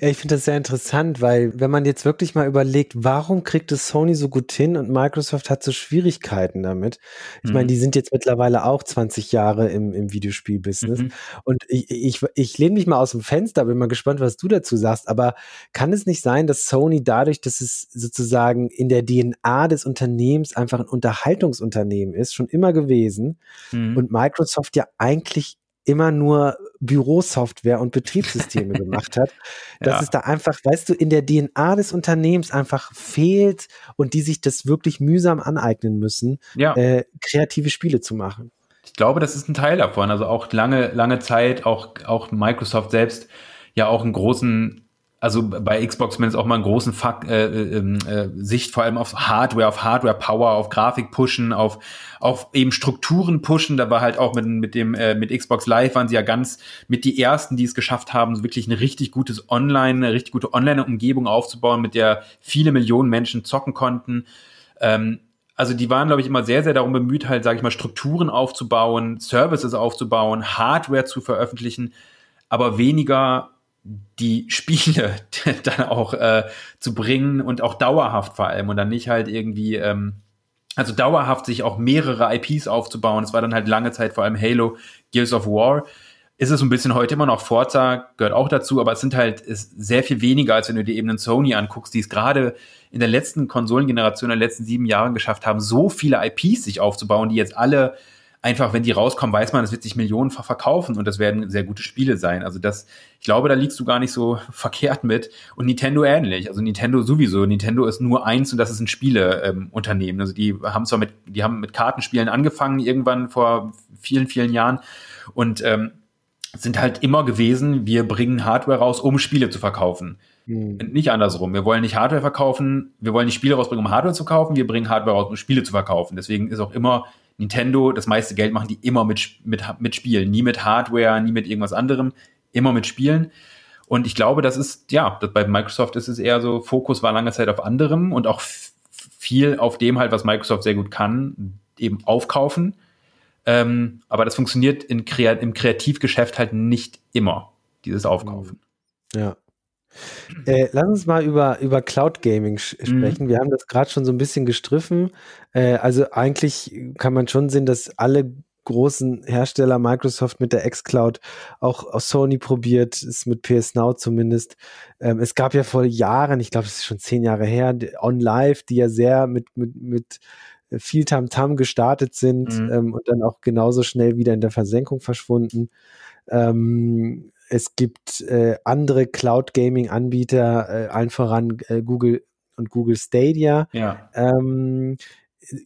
Ja, ich finde das sehr interessant, weil wenn man jetzt wirklich mal überlegt, warum kriegt es Sony so gut hin und Microsoft hat so Schwierigkeiten damit. Ich mhm. meine, die sind jetzt mittlerweile auch 20 Jahre im, im Videospielbusiness. Mhm. Und ich, ich, ich lehne mich mal aus dem Fenster, bin mal gespannt, was du dazu sagst. Aber kann es nicht sein, dass Sony dadurch, dass es sozusagen in der DNA des Unternehmens einfach ein Unterhaltungsunternehmen ist, schon immer gewesen mhm. und Microsoft ja eigentlich immer nur Bürosoftware und Betriebssysteme gemacht hat, dass ja. es da einfach, weißt du, in der DNA des Unternehmens einfach fehlt und die sich das wirklich mühsam aneignen müssen, ja. äh, kreative Spiele zu machen. Ich glaube, das ist ein Teil davon. Also auch lange, lange Zeit, auch, auch Microsoft selbst ja auch einen großen also bei Xbox zumindest auch mal einen großen Fakt, äh, äh, ähm, äh, Sicht vor allem auf Hardware, auf Hardware Power, auf Grafik pushen, auf auf eben Strukturen pushen. Da war halt auch mit mit dem äh, mit Xbox Live waren sie ja ganz mit die ersten, die es geschafft haben, wirklich ein richtig gutes Online, eine richtig gute Online-Umgebung aufzubauen, mit der viele Millionen Menschen zocken konnten. Ähm, also die waren, glaube ich, immer sehr, sehr darum bemüht, halt, sage ich mal, Strukturen aufzubauen, Services aufzubauen, Hardware zu veröffentlichen, aber weniger die Spiele dann auch äh, zu bringen und auch dauerhaft vor allem und dann nicht halt irgendwie, ähm, also dauerhaft sich auch mehrere IPs aufzubauen. Es war dann halt lange Zeit vor allem Halo, Gears of War. Ist es ein bisschen heute immer noch Forza, gehört auch dazu, aber es sind halt ist sehr viel weniger, als wenn du dir eben einen Sony anguckst, die es gerade in der letzten Konsolengeneration, in den letzten sieben Jahren geschafft haben, so viele IPs sich aufzubauen, die jetzt alle einfach, wenn die rauskommen, weiß man, es wird sich millionenfach verkaufen und das werden sehr gute Spiele sein. Also das, ich glaube, da liegst du gar nicht so verkehrt mit. Und Nintendo ähnlich. Also Nintendo sowieso. Nintendo ist nur eins und das ist ein Spieleunternehmen. Ähm, also die haben zwar mit, die haben mit Kartenspielen angefangen irgendwann vor vielen, vielen Jahren und ähm, sind halt immer gewesen, wir bringen Hardware raus, um Spiele zu verkaufen. Hm. Nicht andersrum. Wir wollen nicht Hardware verkaufen, wir wollen nicht Spiele rausbringen, um Hardware zu kaufen, wir bringen Hardware raus, um Spiele zu verkaufen. Deswegen ist auch immer Nintendo, das meiste Geld machen die immer mit, mit, mit Spielen. Nie mit Hardware, nie mit irgendwas anderem, immer mit Spielen. Und ich glaube, das ist, ja, das, bei Microsoft ist es eher so, Fokus war lange Zeit auf anderem und auch viel auf dem halt, was Microsoft sehr gut kann, eben aufkaufen. Ähm, aber das funktioniert in im Kreativgeschäft halt nicht immer, dieses Aufkaufen. Ja. Äh, lass uns mal über, über Cloud Gaming mhm. sprechen. Mhm. Wir haben das gerade schon so ein bisschen gestriffen. Äh, also eigentlich kann man schon sehen, dass alle großen Hersteller, Microsoft mit der xCloud, auch, auch Sony probiert, ist mit PS Now zumindest. Ähm, es gab ja vor Jahren, ich glaube, es ist schon zehn Jahre her, On Live, die ja sehr mit, mit, mit viel Tamtam -Tam gestartet sind mhm. ähm, und dann auch genauso schnell wieder in der Versenkung verschwunden. Ähm, es gibt äh, andere Cloud-Gaming-Anbieter, äh, allen voran äh, Google und Google Stadia. Ja. Ähm,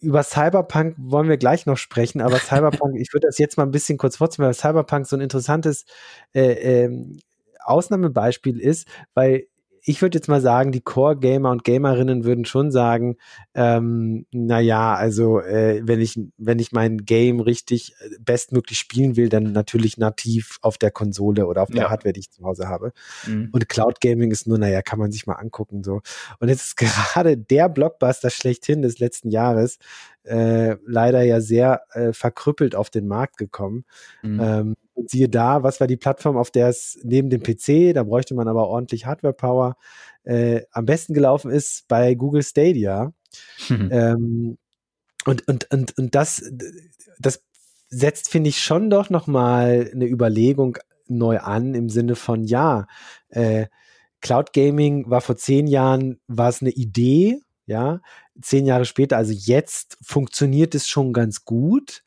über Cyberpunk wollen wir gleich noch sprechen, aber Cyberpunk, ich würde das jetzt mal ein bisschen kurz vorziehen, weil Cyberpunk so ein interessantes äh, ähm, Ausnahmebeispiel ist, weil ich würde jetzt mal sagen, die Core-Gamer und Gamerinnen würden schon sagen, ähm, naja, also äh, wenn ich, wenn ich mein Game richtig äh, bestmöglich spielen will, dann natürlich nativ auf der Konsole oder auf der ja. Hardware, die ich zu Hause habe. Mhm. Und Cloud Gaming ist nur, naja, kann man sich mal angucken. so. Und jetzt ist gerade der Blockbuster schlechthin des letzten Jahres äh, leider ja sehr äh, verkrüppelt auf den Markt gekommen. Mhm. Ähm, und siehe da, was war die Plattform, auf der es neben dem PC, da bräuchte man aber ordentlich Hardware-Power, äh, am besten gelaufen ist bei Google Stadia. Mhm. Ähm, und, und, und, und das, das setzt, finde ich, schon doch nochmal eine Überlegung neu an im Sinne von, ja, äh, Cloud Gaming war vor zehn Jahren, war es eine Idee, ja, zehn Jahre später, also jetzt funktioniert es schon ganz gut,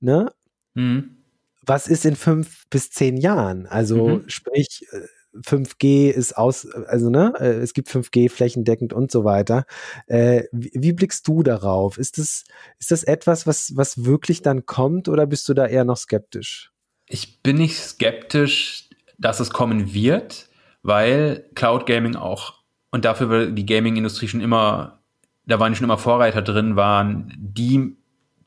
ne? Mhm was ist in fünf bis zehn Jahren? Also mhm. sprich, äh, 5G ist aus, also ne, äh, es gibt 5G flächendeckend und so weiter. Äh, wie, wie, blickst du darauf? Ist das, ist das etwas, was, was wirklich dann kommt oder bist du da eher noch skeptisch? Ich bin nicht skeptisch, dass es kommen wird, weil Cloud Gaming auch, und dafür die Gaming-Industrie schon immer, da waren schon immer Vorreiter drin, waren die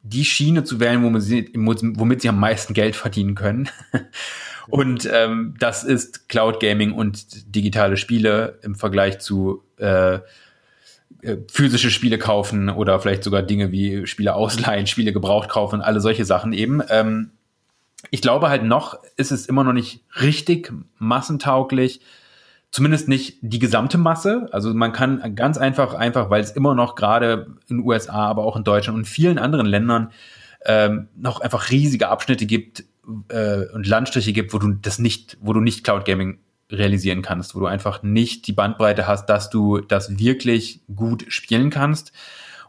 die Schiene zu wählen, womit sie, womit sie am meisten Geld verdienen können. Und ähm, das ist Cloud Gaming und digitale Spiele im Vergleich zu äh, äh, physische Spiele kaufen oder vielleicht sogar Dinge wie Spiele ausleihen, Spiele gebraucht kaufen, alle solche Sachen eben. Ähm, ich glaube halt noch, ist es immer noch nicht richtig massentauglich, zumindest nicht die gesamte Masse. Also man kann ganz einfach, einfach, weil es immer noch gerade in den USA, aber auch in Deutschland und vielen anderen Ländern ähm, noch einfach riesige Abschnitte gibt, äh, und Landstriche gibt, wo du das nicht, wo du nicht Cloud Gaming realisieren kannst, wo du einfach nicht die Bandbreite hast, dass du das wirklich gut spielen kannst.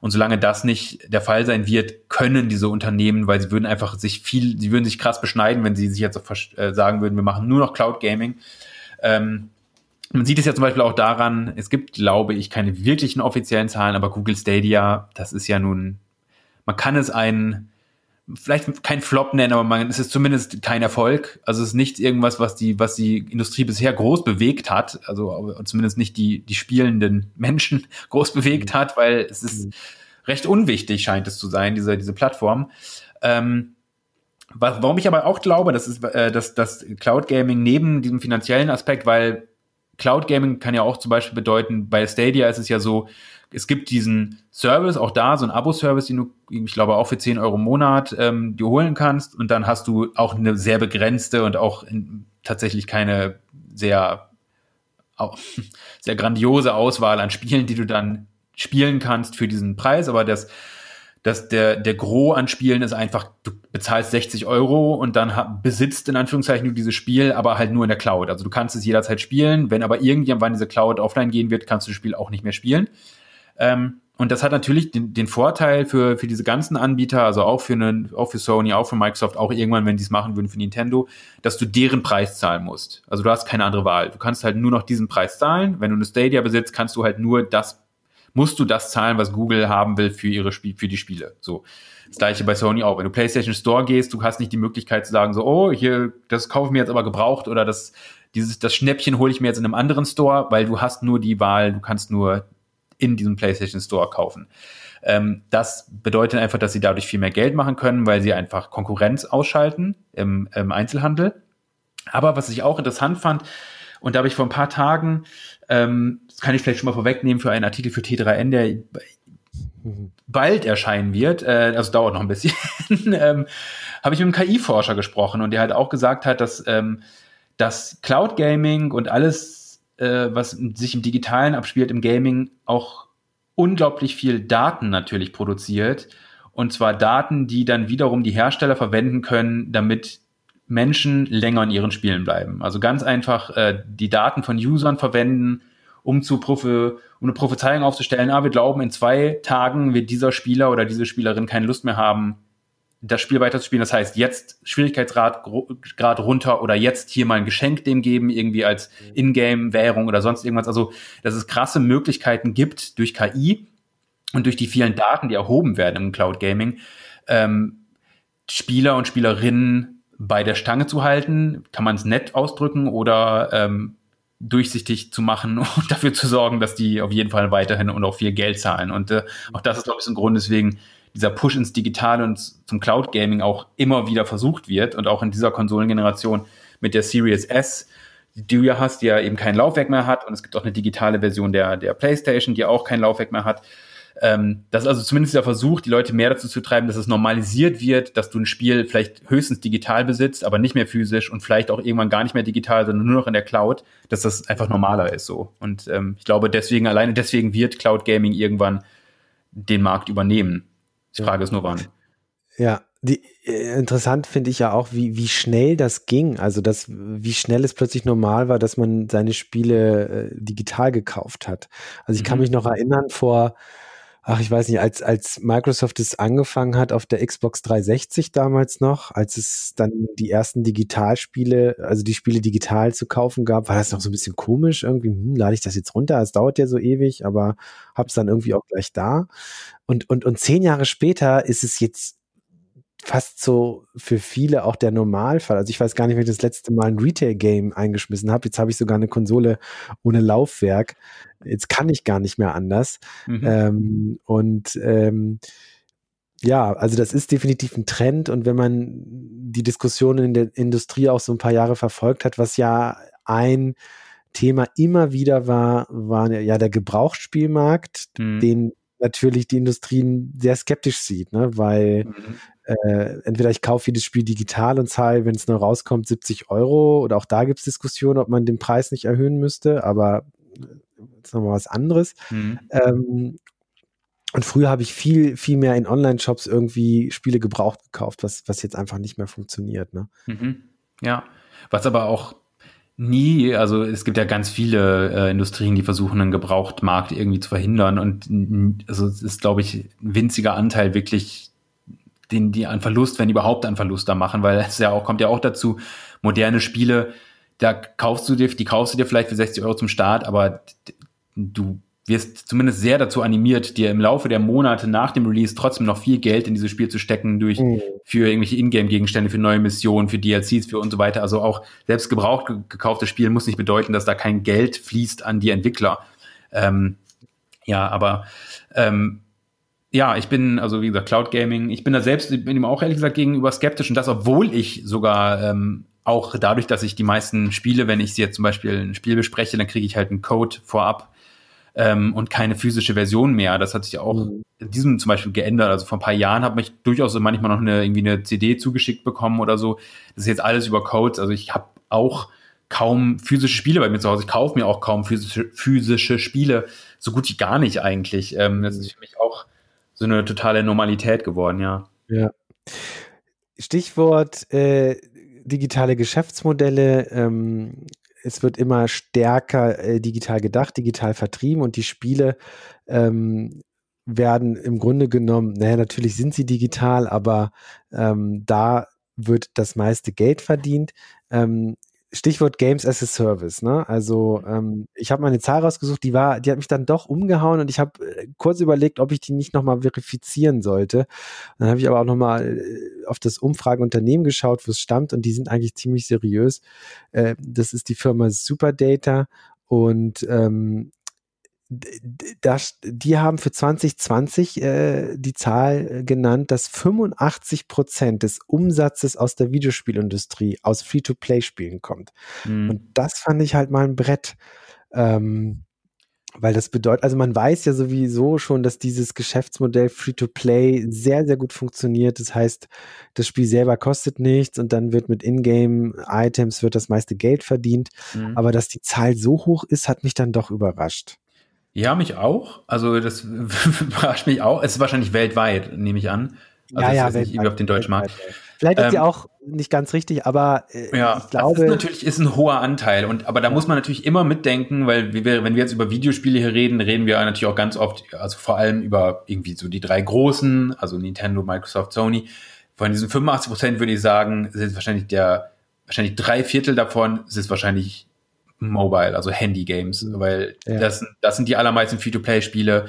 Und solange das nicht der Fall sein wird, können diese Unternehmen, weil sie würden einfach sich viel, sie würden sich krass beschneiden, wenn sie sich jetzt äh, sagen würden, wir machen nur noch Cloud Gaming. Ähm, man sieht es ja zum Beispiel auch daran, es gibt, glaube ich, keine wirklichen offiziellen Zahlen, aber Google Stadia, das ist ja nun, man kann es ein, vielleicht kein Flop nennen, aber man, es ist zumindest kein Erfolg. Also es ist nicht irgendwas, was die, was die Industrie bisher groß bewegt hat. Also zumindest nicht die, die spielenden Menschen groß bewegt hat, weil es ist mhm. recht unwichtig, scheint es zu sein, diese, diese Plattform. Ähm, warum ich aber auch glaube, dass, ist, äh, dass, dass Cloud Gaming neben diesem finanziellen Aspekt, weil Cloud Gaming kann ja auch zum Beispiel bedeuten, bei Stadia ist es ja so, es gibt diesen Service, auch da, so ein Abo-Service, den du, ich glaube, auch für 10 Euro im Monat ähm, dir holen kannst. Und dann hast du auch eine sehr begrenzte und auch in, tatsächlich keine sehr, sehr grandiose Auswahl an Spielen, die du dann spielen kannst für diesen Preis. Aber das, das, der, der Gros an Spielen ist einfach, du bezahlst 60 Euro und dann besitzt in Anführungszeichen dieses Spiel, aber halt nur in der Cloud. Also du kannst es jederzeit spielen. Wenn aber irgendwann diese Cloud offline gehen wird, kannst du das Spiel auch nicht mehr spielen. Ähm, und das hat natürlich den, den Vorteil für, für diese ganzen Anbieter, also auch für, einen, auch für Sony, auch für Microsoft, auch irgendwann, wenn die es machen würden für Nintendo, dass du deren Preis zahlen musst. Also du hast keine andere Wahl. Du kannst halt nur noch diesen Preis zahlen. Wenn du eine Stadia besitzt, kannst du halt nur das, musst du das zahlen, was Google haben will für ihre Spiel, für die Spiele. So. Das gleiche bei Sony auch. Wenn du PlayStation Store gehst, du hast nicht die Möglichkeit zu sagen, so, oh, hier, das kaufe ich mir jetzt aber gebraucht oder das, dieses, das Schnäppchen hole ich mir jetzt in einem anderen Store, weil du hast nur die Wahl, du kannst nur in diesem PlayStation Store kaufen. Ähm, das bedeutet einfach, dass sie dadurch viel mehr Geld machen können, weil sie einfach Konkurrenz ausschalten im, im Einzelhandel. Aber was ich auch interessant fand, und da habe ich vor ein paar Tagen, ähm, kann ich vielleicht schon mal vorwegnehmen für einen Artikel für T3N, der bald erscheinen wird, äh, also dauert noch ein bisschen, ähm, habe ich mit einem KI-Forscher gesprochen und der halt auch gesagt hat, dass ähm, das Cloud Gaming und alles äh, was sich im Digitalen abspielt, im Gaming, auch unglaublich viel Daten natürlich produziert. Und zwar Daten, die dann wiederum die Hersteller verwenden können, damit Menschen länger in ihren Spielen bleiben. Also ganz einfach äh, die Daten von Usern verwenden, um zu Profe, um eine Prophezeiung aufzustellen, ah, wir glauben, in zwei Tagen wird dieser Spieler oder diese Spielerin keine Lust mehr haben, das Spiel weiterzuspielen. Das heißt, jetzt Schwierigkeitsgrad Grad runter oder jetzt hier mal ein Geschenk dem geben, irgendwie als mhm. Ingame-Währung oder sonst irgendwas. Also, dass es krasse Möglichkeiten gibt durch KI und durch die vielen Daten, die erhoben werden im Cloud Gaming, ähm, Spieler und Spielerinnen bei der Stange zu halten. Kann man es nett ausdrücken oder ähm, durchsichtig zu machen und dafür zu sorgen, dass die auf jeden Fall weiterhin und auch viel Geld zahlen. Und äh, auch das ist, glaube ich, so ein Grund, deswegen dieser Push ins Digitale und zum Cloud Gaming auch immer wieder versucht wird und auch in dieser Konsolengeneration mit der Series S, die du ja hast, die ja eben kein Laufwerk mehr hat und es gibt auch eine digitale Version der, der PlayStation, die auch kein Laufwerk mehr hat. Ähm, das ist also zumindest der Versuch, die Leute mehr dazu zu treiben, dass es normalisiert wird, dass du ein Spiel vielleicht höchstens digital besitzt, aber nicht mehr physisch und vielleicht auch irgendwann gar nicht mehr digital, sondern nur noch in der Cloud, dass das einfach normaler ist so. Und ähm, ich glaube, deswegen, alleine deswegen wird Cloud Gaming irgendwann den Markt übernehmen. Die Frage ist nur wann. Ja, die, äh, interessant finde ich ja auch, wie, wie schnell das ging. Also, dass, wie schnell es plötzlich normal war, dass man seine Spiele äh, digital gekauft hat. Also, ich mhm. kann mich noch erinnern, vor, ach, ich weiß nicht, als, als Microsoft es angefangen hat auf der Xbox 360 damals noch, als es dann die ersten Digitalspiele, also die Spiele digital zu kaufen gab, war das noch so ein bisschen komisch irgendwie, hm, lade ich das jetzt runter? Es dauert ja so ewig, aber hab's dann irgendwie auch gleich da. Und, und, und zehn Jahre später ist es jetzt fast so für viele auch der Normalfall. Also ich weiß gar nicht, wenn ich das letzte Mal ein Retail-Game eingeschmissen habe. Jetzt habe ich sogar eine Konsole ohne Laufwerk. Jetzt kann ich gar nicht mehr anders. Mhm. Ähm, und ähm, ja, also das ist definitiv ein Trend. Und wenn man die Diskussion in der Industrie auch so ein paar Jahre verfolgt hat, was ja ein Thema immer wieder war, war ja der Gebrauchsspielmarkt, mhm. den natürlich die Industrie sehr skeptisch sieht, ne? weil mhm äh, entweder ich kaufe jedes Spiel digital und zahle, wenn es neu rauskommt, 70 Euro oder auch da gibt es Diskussionen, ob man den Preis nicht erhöhen müsste, aber das ist nochmal was anderes. Mhm. Ähm, und früher habe ich viel, viel mehr in Online-Shops irgendwie Spiele gebraucht gekauft, was, was jetzt einfach nicht mehr funktioniert. Ne? Mhm. Ja, was aber auch nie, also es gibt ja ganz viele äh, Industrien, die versuchen, einen Gebrauchtmarkt irgendwie zu verhindern. Und also es ist, glaube ich, ein winziger Anteil wirklich den die an Verlust, wenn die überhaupt einen Verlust da machen, weil es ja auch, kommt ja auch dazu, moderne Spiele, da kaufst du dir, die kaufst du dir vielleicht für 60 Euro zum Start, aber du wirst zumindest sehr dazu animiert, dir im Laufe der Monate nach dem Release trotzdem noch viel Geld in dieses Spiel zu stecken, durch mhm. für irgendwelche Ingame-Gegenstände, für neue Missionen, für DLCs, für und so weiter. Also auch selbst gebraucht gekauftes Spiel muss nicht bedeuten, dass da kein Geld fließt an die Entwickler. Ähm, ja, aber ähm, ja, ich bin, also wie gesagt, Cloud Gaming, ich bin da selbst, ich bin ihm auch ehrlich gesagt gegenüber skeptisch und das, obwohl ich sogar ähm, auch dadurch, dass ich die meisten Spiele, wenn ich sie jetzt zum Beispiel ein Spiel bespreche, dann kriege ich halt einen Code vorab ähm, und keine physische Version mehr. Das hat sich auch mhm. in diesem zum Beispiel geändert. Also vor ein paar Jahren habe ich durchaus manchmal noch eine irgendwie eine CD zugeschickt bekommen oder so. Das ist jetzt alles über Codes. Also ich habe auch kaum physische Spiele bei mir zu Hause. Ich kaufe mir auch kaum physische, physische Spiele, so gut wie gar nicht eigentlich. Ähm, das ist für mich auch so eine totale Normalität geworden, ja. Ja. Stichwort äh, digitale Geschäftsmodelle. Ähm, es wird immer stärker äh, digital gedacht, digital vertrieben und die Spiele ähm, werden im Grunde genommen, naja, natürlich sind sie digital, aber ähm, da wird das meiste Geld verdient. Ähm, Stichwort Games as a Service, ne? Also ähm, ich habe mal eine Zahl rausgesucht, die war, die hat mich dann doch umgehauen und ich habe äh, kurz überlegt, ob ich die nicht nochmal verifizieren sollte. Dann habe ich aber auch nochmal äh, auf das Umfrageunternehmen geschaut, wo es stammt und die sind eigentlich ziemlich seriös. Äh, das ist die Firma Superdata und ähm, das, die haben für 2020 äh, die Zahl äh, genannt, dass 85 Prozent des Umsatzes aus der Videospielindustrie aus Free-to-Play-Spielen kommt. Mhm. Und das fand ich halt mal ein Brett. Ähm, weil das bedeutet, also man weiß ja sowieso schon, dass dieses Geschäftsmodell Free-to-Play sehr, sehr gut funktioniert. Das heißt, das Spiel selber kostet nichts und dann wird mit Ingame-Items wird das meiste Geld verdient. Mhm. Aber dass die Zahl so hoch ist, hat mich dann doch überrascht. Ja, mich auch. Also das überrascht mich auch. Es ist wahrscheinlich weltweit, nehme ich an. Also ja, ja, irgendwie auf den deutschen Markt. Vielleicht ist ähm, ja auch nicht ganz richtig, aber äh, ja, ich glaube. Das ist natürlich ist ein hoher Anteil. Und aber da muss man natürlich immer mitdenken, weil wir, wenn wir jetzt über Videospiele hier reden, reden wir natürlich auch ganz oft, also vor allem über irgendwie so die drei großen, also Nintendo, Microsoft, Sony. Von diesen 85 Prozent würde ich sagen, sind wahrscheinlich der, wahrscheinlich drei Viertel davon sind wahrscheinlich Mobile, also Handy-Games, mhm. weil ja. das, das sind die allermeisten Free-to-Play-Spiele.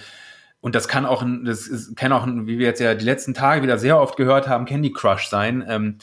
Und das kann auch, das ist, kann auch, wie wir jetzt ja die letzten Tage wieder sehr oft gehört haben, Candy Crush sein, ähm,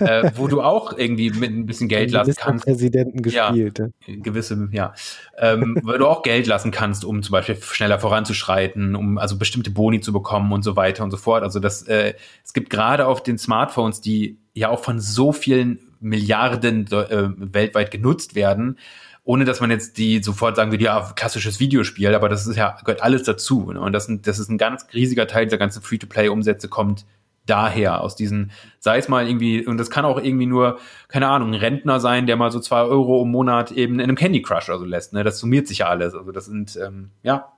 äh, wo du auch irgendwie mit ein bisschen Geld lassen kannst. Präsidenten gespielt. Ja, gewisse, ja. Ähm, weil du auch Geld lassen kannst, um zum Beispiel schneller voranzuschreiten, um also bestimmte Boni zu bekommen und so weiter und so fort. Also das, äh, es gibt gerade auf den Smartphones, die ja auch von so vielen Milliarden äh, weltweit genutzt werden, ohne dass man jetzt die sofort sagen würde, ja, klassisches Videospiel, aber das ist ja, gehört alles dazu. Ne? Und das, das ist ein ganz riesiger Teil dieser ganzen Free-to-Play-Umsätze kommt daher, aus diesen, sei es mal irgendwie, und das kann auch irgendwie nur, keine Ahnung, ein Rentner sein, der mal so zwei Euro im Monat eben in einem Candy Crush so lässt, ne, das summiert sich ja alles, also das sind, ähm, ja,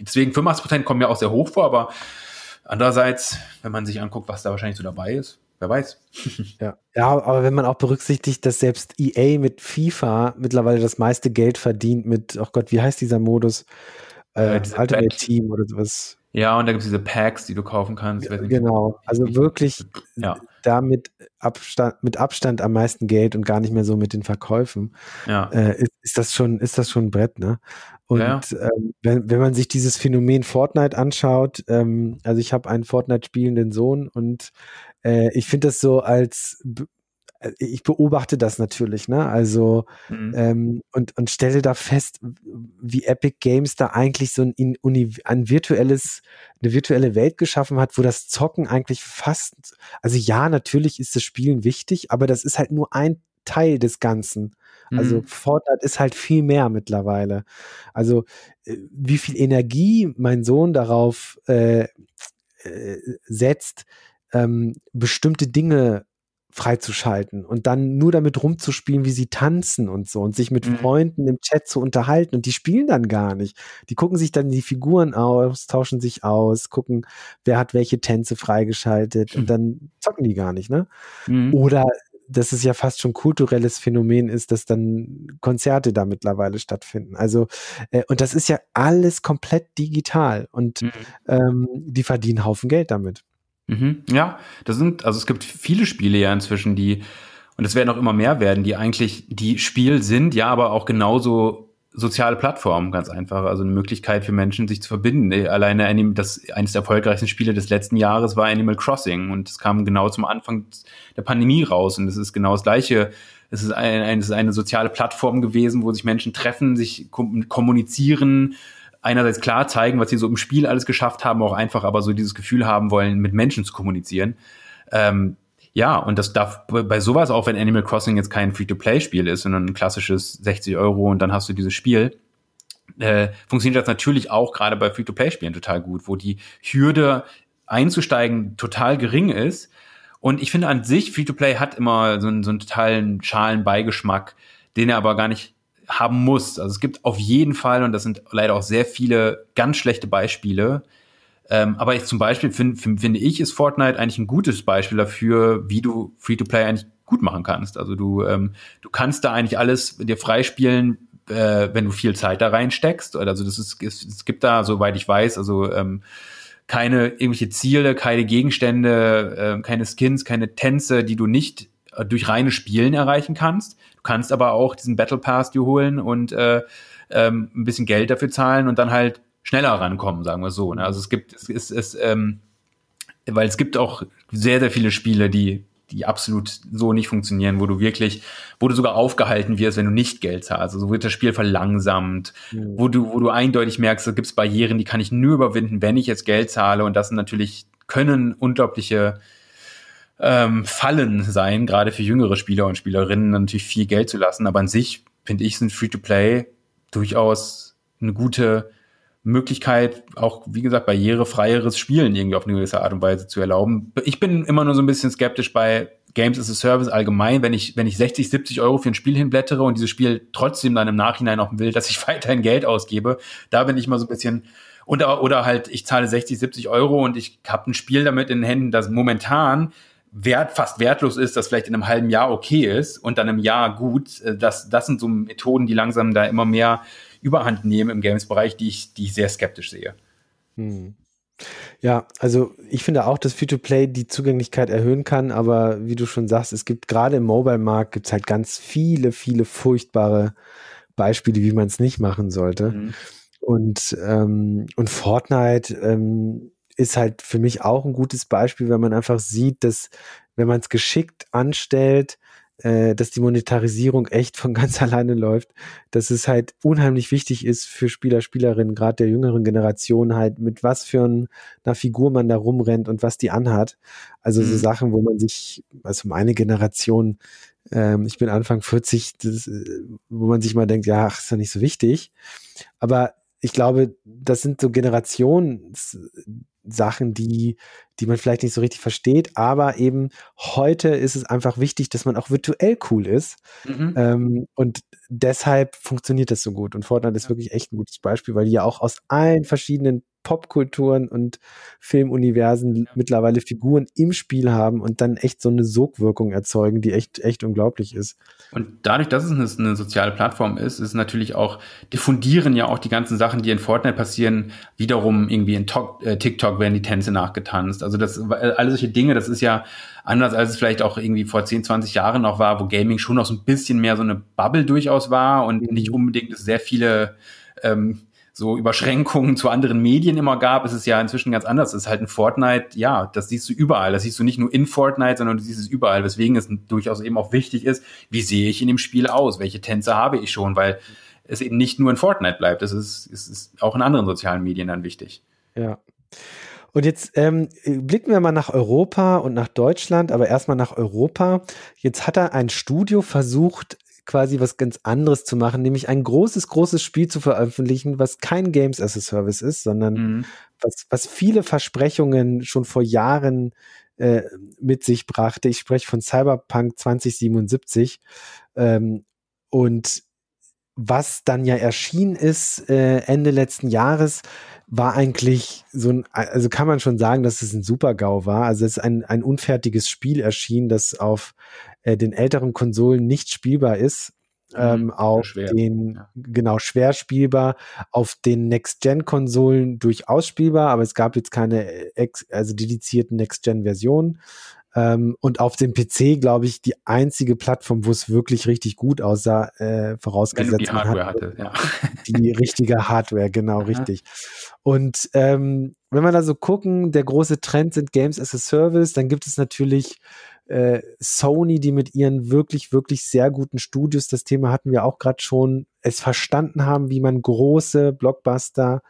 deswegen 85 Prozent kommen ja auch sehr hoch vor, aber andererseits, wenn man sich anguckt, was da wahrscheinlich so dabei ist, Wer weiß. ja. ja, aber wenn man auch berücksichtigt, dass selbst EA mit FIFA mittlerweile das meiste Geld verdient mit, oh Gott, wie heißt dieser Modus? Äh, Ultimate Team oder sowas. Ja, und da gibt es diese Packs, die du kaufen kannst. Genau, also wirklich ja. damit Abstand, mit Abstand am meisten Geld und gar nicht mehr so mit den Verkäufen. Ja. Äh, ist, ist, das schon, ist das schon ein Brett, ne? Und ja. ähm, wenn, wenn man sich dieses Phänomen Fortnite anschaut, ähm, also ich habe einen Fortnite spielenden Sohn und äh, ich finde das so als äh, ich beobachte das natürlich, ne? Also mhm. ähm, und und stelle da fest, wie Epic Games da eigentlich so ein, ein virtuelles, eine virtuelle Welt geschaffen hat, wo das Zocken eigentlich fast, also ja, natürlich ist das Spielen wichtig, aber das ist halt nur ein Teil des Ganzen. Also mhm. Fortnite ist halt viel mehr mittlerweile. Also äh, wie viel Energie mein Sohn darauf äh, äh, setzt, ähm, bestimmte Dinge freizuschalten und dann nur damit rumzuspielen, wie sie tanzen und so und sich mit mhm. Freunden im Chat zu unterhalten und die spielen dann gar nicht. Die gucken sich dann die Figuren aus, tauschen sich aus, gucken, wer hat welche Tänze freigeschaltet mhm. und dann zocken die gar nicht, ne? Mhm. Oder dass es ja fast schon kulturelles Phänomen ist, dass dann Konzerte da mittlerweile stattfinden. Also, äh, und das ist ja alles komplett digital und mhm. ähm, die verdienen Haufen Geld damit. Mhm. Ja, das sind, also es gibt viele Spiele ja inzwischen, die, und es werden auch immer mehr werden, die eigentlich, die Spiel sind, ja, aber auch genauso soziale Plattformen, ganz einfach. Also eine Möglichkeit für Menschen, sich zu verbinden. Äh, alleine das, eines der erfolgreichsten Spiele des letzten Jahres war Animal Crossing und es kam genau zum Anfang der Pandemie raus und es ist genau das Gleiche. Es ist, ein, es ist eine soziale Plattform gewesen, wo sich Menschen treffen, sich kommunizieren, einerseits klar zeigen, was sie so im Spiel alles geschafft haben, auch einfach aber so dieses Gefühl haben wollen, mit Menschen zu kommunizieren. Ähm, ja, und das darf bei sowas auch, wenn Animal Crossing jetzt kein Free-to-Play-Spiel ist, sondern ein klassisches 60 Euro und dann hast du dieses Spiel, äh, funktioniert das natürlich auch gerade bei Free-to-Play-Spielen total gut, wo die Hürde einzusteigen total gering ist. Und ich finde an sich, Free-to-Play hat immer so einen, so einen totalen schalen Beigeschmack, den er aber gar nicht haben muss. Also es gibt auf jeden Fall, und das sind leider auch sehr viele ganz schlechte Beispiele, ähm, aber ich zum Beispiel find, find, finde ich, ist Fortnite eigentlich ein gutes Beispiel dafür, wie du Free-to-Play eigentlich gut machen kannst. Also du, ähm, du kannst da eigentlich alles dir freispielen, äh, wenn du viel Zeit da reinsteckst. Also das ist, es, es gibt da, soweit ich weiß, also ähm, keine irgendwelche Ziele, keine Gegenstände, äh, keine Skins, keine Tänze, die du nicht äh, durch reine Spielen erreichen kannst. Du kannst aber auch diesen Battle Pass dir holen und äh, ähm, ein bisschen Geld dafür zahlen und dann halt schneller rankommen, sagen wir so. Ne? Also es gibt, es ist, es, ähm, weil es gibt auch sehr, sehr viele Spiele, die, die absolut so nicht funktionieren, wo du wirklich, wo du sogar aufgehalten wirst, wenn du nicht Geld zahlst. Also wird das Spiel verlangsamt, mhm. wo du, wo du eindeutig merkst, da gibt es Barrieren, die kann ich nur überwinden, wenn ich jetzt Geld zahle. Und das sind natürlich, können unglaubliche ähm, Fallen sein, gerade für jüngere Spieler und Spielerinnen natürlich viel Geld zu lassen. Aber an sich finde ich, sind Free-to-Play durchaus eine gute Möglichkeit, auch wie gesagt, barrierefreieres Spielen irgendwie auf eine gewisse Art und Weise zu erlauben. Ich bin immer nur so ein bisschen skeptisch bei Games as a Service allgemein, wenn ich, wenn ich 60, 70 Euro für ein Spiel hinblättere und dieses Spiel trotzdem dann im Nachhinein auch will, dass ich weiterhin Geld ausgebe, da bin ich mal so ein bisschen, oder, oder halt, ich zahle 60, 70 Euro und ich habe ein Spiel damit in den Händen, das momentan wert, fast wertlos ist, das vielleicht in einem halben Jahr okay ist und dann im Jahr gut. Äh, das, das sind so Methoden, die langsam da immer mehr Überhand nehmen im Games-Bereich, die ich, die ich sehr skeptisch sehe. Hm. Ja, also ich finde auch, dass Free-to-Play die Zugänglichkeit erhöhen kann, aber wie du schon sagst, es gibt gerade im Mobile-Markt gibt es halt ganz viele, viele furchtbare Beispiele, wie man es nicht machen sollte. Mhm. Und, ähm, und Fortnite ähm, ist halt für mich auch ein gutes Beispiel, wenn man einfach sieht, dass wenn man es geschickt anstellt, äh, dass die Monetarisierung echt von ganz alleine läuft, dass es halt unheimlich wichtig ist für Spieler, Spielerinnen, gerade der jüngeren Generation halt, mit was für ein, einer Figur man da rumrennt und was die anhat. Also mhm. so Sachen, wo man sich, also meine Generation, ähm, ich bin Anfang 40, das, äh, wo man sich mal denkt, ja, ach, ist ja nicht so wichtig. Aber ich glaube, das sind so Generations, Sachen, die, die man vielleicht nicht so richtig versteht, aber eben heute ist es einfach wichtig, dass man auch virtuell cool ist. Mhm. Ähm, und deshalb funktioniert das so gut. Und Fortnite ist wirklich echt ein gutes Beispiel, weil die ja auch aus allen verschiedenen Popkulturen und Filmuniversen mittlerweile Figuren im Spiel haben und dann echt so eine Sogwirkung erzeugen, die echt, echt unglaublich ist. Und dadurch, dass es eine, eine soziale Plattform ist, ist natürlich auch, diffundieren ja auch die ganzen Sachen, die in Fortnite passieren, wiederum irgendwie in äh, TikTok werden die Tänze nachgetanzt. Also das, alle solche Dinge, das ist ja anders als es vielleicht auch irgendwie vor 10, 20 Jahren noch war, wo Gaming schon noch so ein bisschen mehr so eine Bubble durchaus war und nicht unbedingt sehr viele ähm, so Überschränkungen zu anderen Medien immer gab, ist es ja inzwischen ganz anders. Es ist halt ein Fortnite, ja, das siehst du überall. Das siehst du nicht nur in Fortnite, sondern du siehst es überall. Weswegen es durchaus eben auch wichtig ist, wie sehe ich in dem Spiel aus? Welche Tänze habe ich schon? Weil es eben nicht nur in Fortnite bleibt. Es ist, es ist auch in anderen sozialen Medien dann wichtig. Ja. Und jetzt ähm, blicken wir mal nach Europa und nach Deutschland, aber erstmal nach Europa. Jetzt hat er ein Studio versucht, quasi was ganz anderes zu machen, nämlich ein großes, großes Spiel zu veröffentlichen, was kein Games as a Service ist, sondern mhm. was, was viele Versprechungen schon vor Jahren äh, mit sich brachte. Ich spreche von Cyberpunk 2077. Ähm, und was dann ja erschienen ist äh, Ende letzten Jahres, war eigentlich so ein, also kann man schon sagen, dass es ein Super-GAU war. Also es ist ein, ein unfertiges Spiel erschienen, das auf äh, den älteren Konsolen nicht spielbar ist. Mhm, ähm, auf schwer. den, ja. genau, schwer spielbar, auf den Next-Gen-Konsolen durchaus spielbar, aber es gab jetzt keine, äh, ex also dedizierten Next-Gen-Versionen. Ähm, und auf dem PC, glaube ich, die einzige Plattform, wo es wirklich richtig gut aussah, äh, vorausgesetzt. Wenn die Hardware hat, hatte, ja. Die richtige Hardware, genau, ja. richtig. Und ähm, wenn wir da so gucken, der große Trend sind Games as a Service, dann gibt es natürlich äh, Sony, die mit ihren wirklich, wirklich sehr guten Studios, das Thema hatten wir auch gerade schon, es verstanden haben, wie man große Blockbuster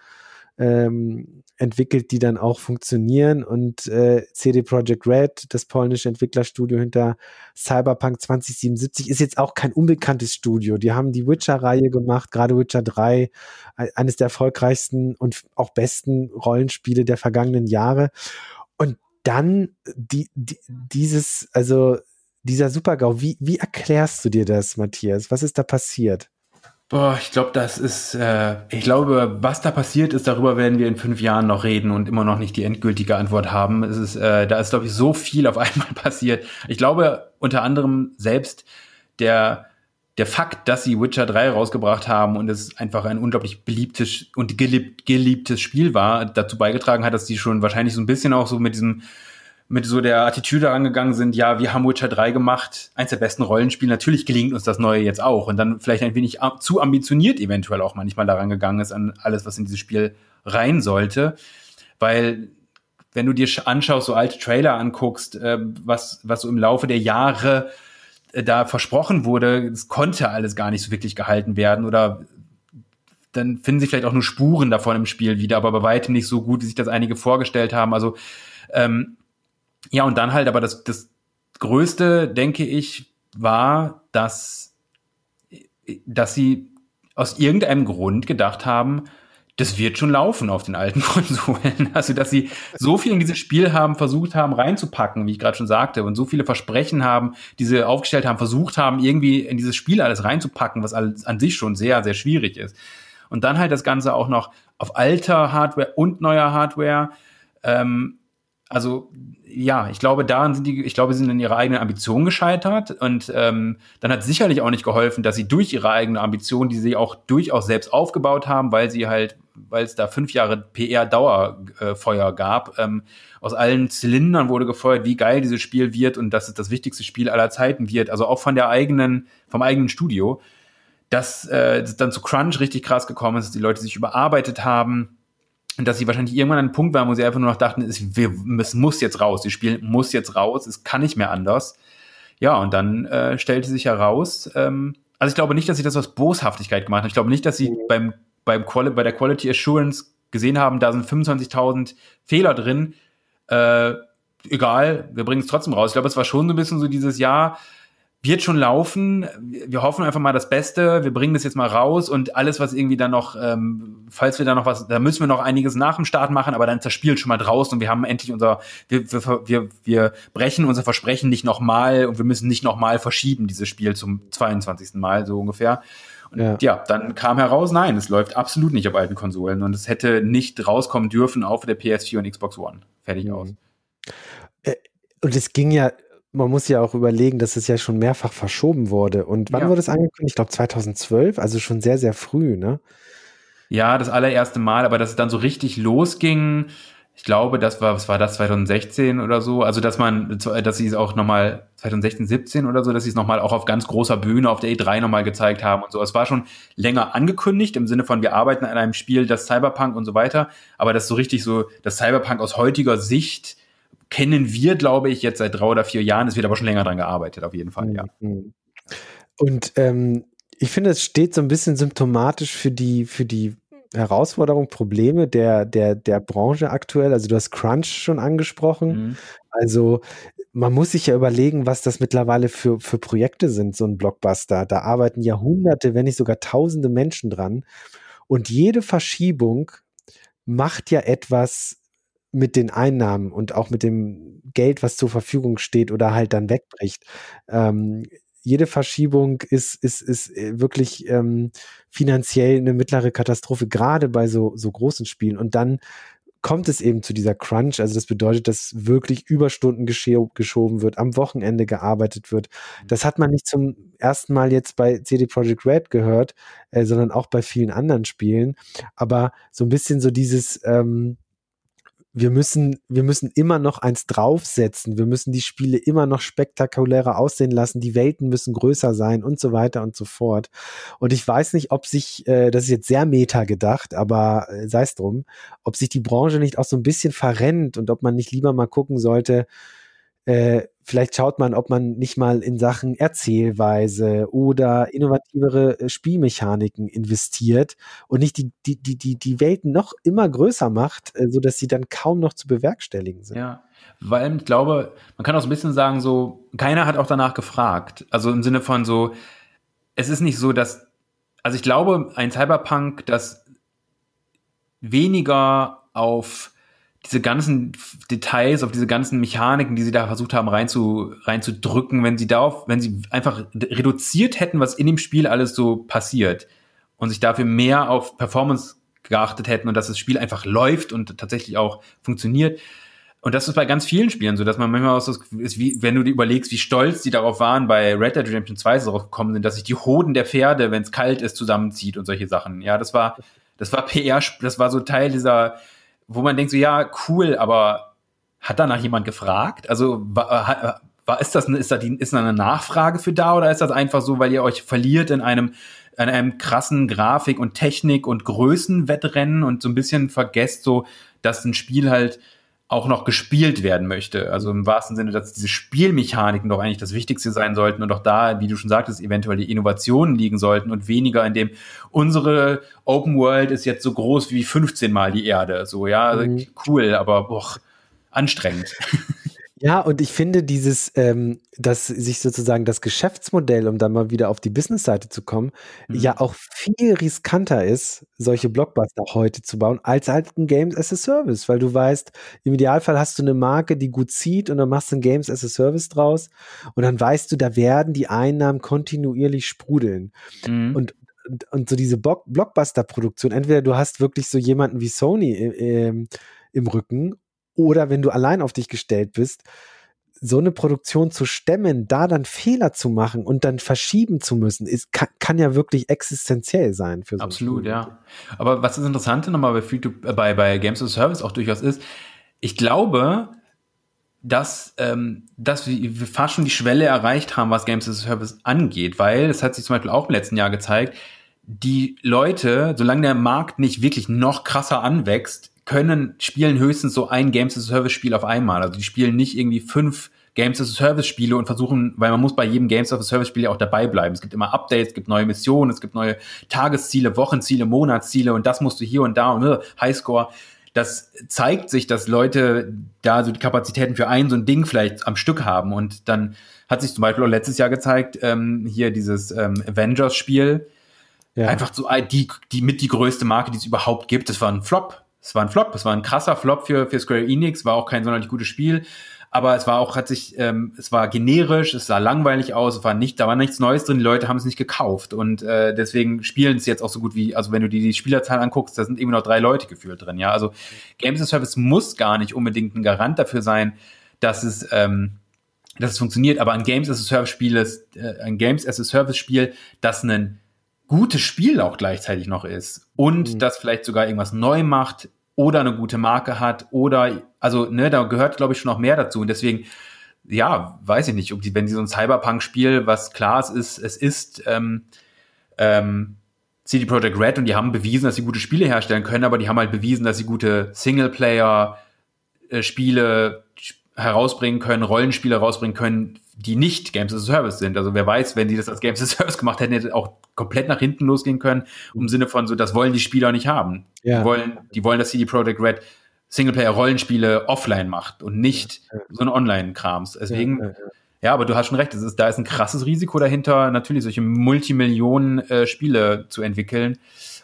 ähm, entwickelt, die dann auch funktionieren. Und äh, CD Projekt Red, das polnische Entwicklerstudio hinter Cyberpunk 2077, ist jetzt auch kein unbekanntes Studio. Die haben die Witcher-Reihe gemacht, gerade Witcher 3, eines der erfolgreichsten und auch besten Rollenspiele der vergangenen Jahre. Und dann die, die, dieses, also dieser Supergau, wie, wie erklärst du dir das, Matthias? Was ist da passiert? Boah, ich glaube, das ist, äh, ich glaube, was da passiert ist, darüber werden wir in fünf Jahren noch reden und immer noch nicht die endgültige Antwort haben. Es ist, äh, da ist, glaube ich, so viel auf einmal passiert. Ich glaube, unter anderem selbst der, der Fakt, dass sie Witcher 3 rausgebracht haben und es einfach ein unglaublich beliebtes und geliebt, geliebtes Spiel war, dazu beigetragen hat, dass die schon wahrscheinlich so ein bisschen auch so mit diesem mit so der Attitüde angegangen sind, ja, wir haben Witcher 3 gemacht, eins der besten Rollenspiele, natürlich gelingt uns das Neue jetzt auch und dann vielleicht ein wenig zu ambitioniert eventuell auch manchmal daran gegangen ist an alles, was in dieses Spiel rein sollte, weil wenn du dir anschaust, so alte Trailer anguckst, äh, was, was so im Laufe der Jahre da versprochen wurde, es konnte alles gar nicht so wirklich gehalten werden oder dann finden sich vielleicht auch nur Spuren davon im Spiel wieder, aber bei weitem nicht so gut, wie sich das einige vorgestellt haben. Also ähm, ja, und dann halt, aber das, das Größte, denke ich, war, dass, dass sie aus irgendeinem Grund gedacht haben, das wird schon laufen auf den alten Konsolen. Also, dass sie so viel in dieses Spiel haben, versucht haben reinzupacken, wie ich gerade schon sagte, und so viele Versprechen haben, die sie aufgestellt haben, versucht haben, irgendwie in dieses Spiel alles reinzupacken, was an sich schon sehr, sehr schwierig ist. Und dann halt das Ganze auch noch auf alter Hardware und neuer Hardware. Ähm, also ja, ich glaube, daran sind die, ich glaube, sie sind in ihrer eigenen Ambition gescheitert und ähm, dann hat sicherlich auch nicht geholfen, dass sie durch ihre eigene Ambition, die sie auch durchaus selbst aufgebaut haben, weil sie halt, weil es da fünf Jahre PR-Dauerfeuer gab, ähm, aus allen Zylindern wurde gefeuert, wie geil dieses Spiel wird und dass es das wichtigste Spiel aller Zeiten wird, also auch von der eigenen, vom eigenen Studio, dass äh, dann zu Crunch richtig krass gekommen ist, dass die Leute sich überarbeitet haben und dass sie wahrscheinlich irgendwann an einem Punkt waren, wo sie einfach nur noch dachten, es, wir, es muss jetzt raus, das Spiel muss jetzt raus, es kann nicht mehr anders. Ja, und dann äh, stellte sich heraus, ähm, also ich glaube nicht, dass sie das aus Boshaftigkeit gemacht haben. Ich glaube nicht, dass sie mhm. beim, beim Quali bei der Quality Assurance gesehen haben, da sind 25.000 Fehler drin. Äh, egal, wir bringen es trotzdem raus. Ich glaube, es war schon so ein bisschen so dieses Jahr, wird schon laufen. Wir hoffen einfach mal das Beste. Wir bringen das jetzt mal raus und alles, was irgendwie dann noch, ähm, falls wir da noch was, da müssen wir noch einiges nach dem Start machen, aber dann ist das Spiel schon mal draußen und wir haben endlich unser, wir, wir, wir, wir brechen unser Versprechen nicht nochmal und wir müssen nicht nochmal verschieben, dieses Spiel zum 22. Mal, so ungefähr. Und ja. ja. dann kam heraus, nein, es läuft absolut nicht auf alten Konsolen und es hätte nicht rauskommen dürfen auf der PS4 und Xbox One. Fertig mhm. aus. Äh, und es ging ja, man muss ja auch überlegen, dass es ja schon mehrfach verschoben wurde. Und wann ja. wurde es angekündigt? Ich glaube 2012, also schon sehr, sehr früh, ne? Ja, das allererste Mal, aber dass es dann so richtig losging, ich glaube, das war, was war das, 2016 oder so? Also, dass man, dass sie es auch nochmal 2016, 17 oder so, dass sie es nochmal auch auf ganz großer Bühne auf der E3 nochmal gezeigt haben und so. Es war schon länger angekündigt im Sinne von, wir arbeiten an einem Spiel, das Cyberpunk und so weiter. Aber das so richtig so, das Cyberpunk aus heutiger Sicht kennen wir, glaube ich, jetzt seit drei oder vier Jahren. Es wird aber schon länger dran gearbeitet, auf jeden Fall, ja. Mhm. Und ähm, ich finde, es steht so ein bisschen symptomatisch für die, für die Herausforderungen, Probleme der, der, der Branche aktuell? Also du hast Crunch schon angesprochen. Mhm. Also man muss sich ja überlegen, was das mittlerweile für, für Projekte sind, so ein Blockbuster. Da arbeiten ja hunderte, wenn nicht sogar tausende Menschen dran. Und jede Verschiebung macht ja etwas mit den Einnahmen und auch mit dem Geld, was zur Verfügung steht oder halt dann wegbricht. Ähm, jede Verschiebung ist, ist, ist äh, wirklich ähm, finanziell eine mittlere Katastrophe, gerade bei so, so großen Spielen. Und dann kommt es eben zu dieser Crunch. Also das bedeutet, dass wirklich Überstunden geschoben wird, am Wochenende gearbeitet wird. Mhm. Das hat man nicht zum ersten Mal jetzt bei CD Projekt Red gehört, äh, sondern auch bei vielen anderen Spielen. Aber so ein bisschen so dieses, ähm, wir müssen, wir müssen immer noch eins draufsetzen. Wir müssen die Spiele immer noch spektakulärer aussehen lassen. Die Welten müssen größer sein und so weiter und so fort. Und ich weiß nicht, ob sich, äh, das ist jetzt sehr meta gedacht, aber äh, sei es drum, ob sich die Branche nicht auch so ein bisschen verrennt und ob man nicht lieber mal gucken sollte, äh, vielleicht schaut man, ob man nicht mal in Sachen Erzählweise oder innovativere äh, Spielmechaniken investiert und nicht die, die, die, die, die Welten noch immer größer macht, äh, so dass sie dann kaum noch zu bewerkstelligen sind. Ja, weil ich glaube, man kann auch so ein bisschen sagen, so, keiner hat auch danach gefragt. Also im Sinne von so, es ist nicht so, dass, also ich glaube, ein Cyberpunk, das weniger auf diese ganzen Details, auf diese ganzen Mechaniken, die sie da versucht haben reinzu, reinzudrücken, wenn sie darauf, wenn sie einfach reduziert hätten, was in dem Spiel alles so passiert und sich dafür mehr auf Performance geachtet hätten und dass das Spiel einfach läuft und tatsächlich auch funktioniert. Und das ist bei ganz vielen Spielen so, dass man manchmal auch so ist, wie, wenn du dir überlegst, wie stolz die darauf waren, bei Red Dead Redemption 2 so darauf gekommen sind, dass sich die Hoden der Pferde, wenn es kalt ist, zusammenzieht und solche Sachen. Ja, das war, das war PR, das war so Teil dieser, wo man denkt so, ja, cool, aber hat danach jemand gefragt? Also war, war ist das ist da die, ist da eine Nachfrage für da oder ist das einfach so, weil ihr euch verliert in einem in einem krassen Grafik und Technik und Größenwettrennen und so ein bisschen vergesst so, dass ein Spiel halt auch noch gespielt werden möchte. Also im wahrsten Sinne, dass diese Spielmechaniken doch eigentlich das Wichtigste sein sollten und auch da, wie du schon sagtest, eventuell die Innovationen liegen sollten und weniger in dem, unsere Open World ist jetzt so groß wie 15 Mal die Erde. So, ja, mhm. cool, aber boah, anstrengend. Ja, und ich finde dieses, ähm, dass sich sozusagen das Geschäftsmodell, um dann mal wieder auf die Business-Seite zu kommen, mhm. ja auch viel riskanter ist, solche Blockbuster heute zu bauen, als halt ein Games as a Service, weil du weißt, im Idealfall hast du eine Marke, die gut zieht und dann machst du ein Games as a Service draus und dann weißt du, da werden die Einnahmen kontinuierlich sprudeln. Mhm. Und und, und so diese Blockbuster-Produktion, entweder du hast wirklich so jemanden wie Sony äh, äh, im Rücken oder wenn du allein auf dich gestellt bist, so eine Produktion zu stemmen, da dann Fehler zu machen und dann verschieben zu müssen, ist, kann, kann ja wirklich existenziell sein für so Absolut, ja. Aber was das Interessante nochmal bei, äh, bei, bei Games of Service auch durchaus ist, ich glaube, dass, ähm, dass wir, wir fast schon die Schwelle erreicht haben, was Games as a Service angeht, weil es hat sich zum Beispiel auch im letzten Jahr gezeigt, die Leute, solange der Markt nicht wirklich noch krasser anwächst, können, spielen höchstens so ein Games as a Service Spiel auf einmal. Also die spielen nicht irgendwie fünf Games as a Service Spiele und versuchen, weil man muss bei jedem Games as a Service Spiel ja auch dabei bleiben. Es gibt immer Updates, es gibt neue Missionen, es gibt neue Tagesziele, Wochenziele, Monatsziele und das musst du hier und da und ne, Highscore. Das zeigt sich, dass Leute da so die Kapazitäten für ein so ein Ding vielleicht am Stück haben und dann hat sich zum Beispiel auch letztes Jahr gezeigt, ähm, hier dieses ähm, Avengers-Spiel, ja. einfach so die, die mit die größte Marke, die es überhaupt gibt. Das war ein Flop es war ein Flop, es war ein krasser Flop für, für Square Enix, war auch kein sonderlich gutes Spiel. aber es war auch, hat sich, ähm, es war generisch, es sah langweilig aus, es war nicht, da war nichts Neues drin, die Leute haben es nicht gekauft und äh, deswegen spielen es jetzt auch so gut wie, also wenn du dir die Spielerzahl anguckst, da sind irgendwie noch drei Leute gefühlt drin, ja, also Games as a Service muss gar nicht unbedingt ein Garant dafür sein, dass es, ähm, dass es funktioniert, aber ein Games as a Service Spiel ist, äh, ein Games as a Service Spiel, das ein gutes Spiel auch gleichzeitig noch ist und mhm. das vielleicht sogar irgendwas neu macht, oder eine gute Marke hat oder, also, ne, da gehört, glaube ich, schon noch mehr dazu. Und deswegen, ja, weiß ich nicht, ob die, wenn die so ein Cyberpunk-Spiel, was klar es ist, es ist ähm, ähm, CD Projekt Red und die haben bewiesen, dass sie gute Spiele herstellen können, aber die haben halt bewiesen, dass sie gute Singleplayer-Spiele herausbringen können, Rollenspiele herausbringen können, die nicht Games as a Service sind. Also wer weiß, wenn die das als Games as a Service gemacht hätten, hätte auch komplett nach hinten losgehen können, im Sinne von so, das wollen die Spieler nicht haben. Ja. Die wollen, die wollen, dass CD Projekt Red Singleplayer-Rollenspiele offline macht und nicht ja. so ein Online-Krams. Deswegen, ja, ja, aber du hast schon recht, es ist, da ist ein krasses Risiko dahinter, natürlich solche Multimillionen äh, Spiele zu entwickeln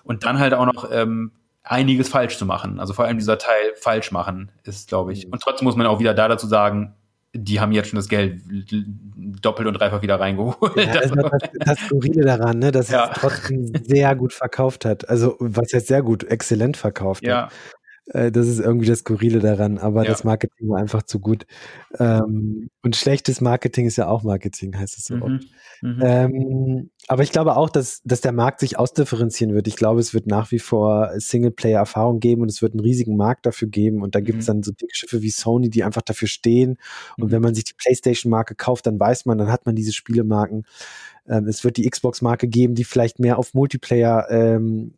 und dann halt auch noch ähm, einiges falsch zu machen. Also vor allem dieser Teil falsch machen ist, glaube ich. Mhm. Und trotzdem muss man auch wieder da dazu sagen, die haben jetzt schon das Geld doppelt und dreifach wieder reingeholt. Ja, das, das, das Skurrile daran, ne, dass ja. es trotzdem sehr gut verkauft hat. Also, was jetzt sehr gut, exzellent verkauft ja. hat. Äh, das ist irgendwie das Skurrile daran, aber ja. das Marketing war einfach zu gut. Ähm, und schlechtes Marketing ist ja auch Marketing, heißt es so mhm. Mhm. Ähm, aber ich glaube auch, dass, dass der Markt sich ausdifferenzieren wird. Ich glaube, es wird nach wie vor Singleplayer-Erfahrung geben und es wird einen riesigen Markt dafür geben. Und da gibt es mhm. dann so dicke Schiffe wie Sony, die einfach dafür stehen. Und mhm. wenn man sich die PlayStation-Marke kauft, dann weiß man, dann hat man diese Spielemarken. Ähm, es wird die Xbox-Marke geben, die vielleicht mehr auf Multiplayer ähm,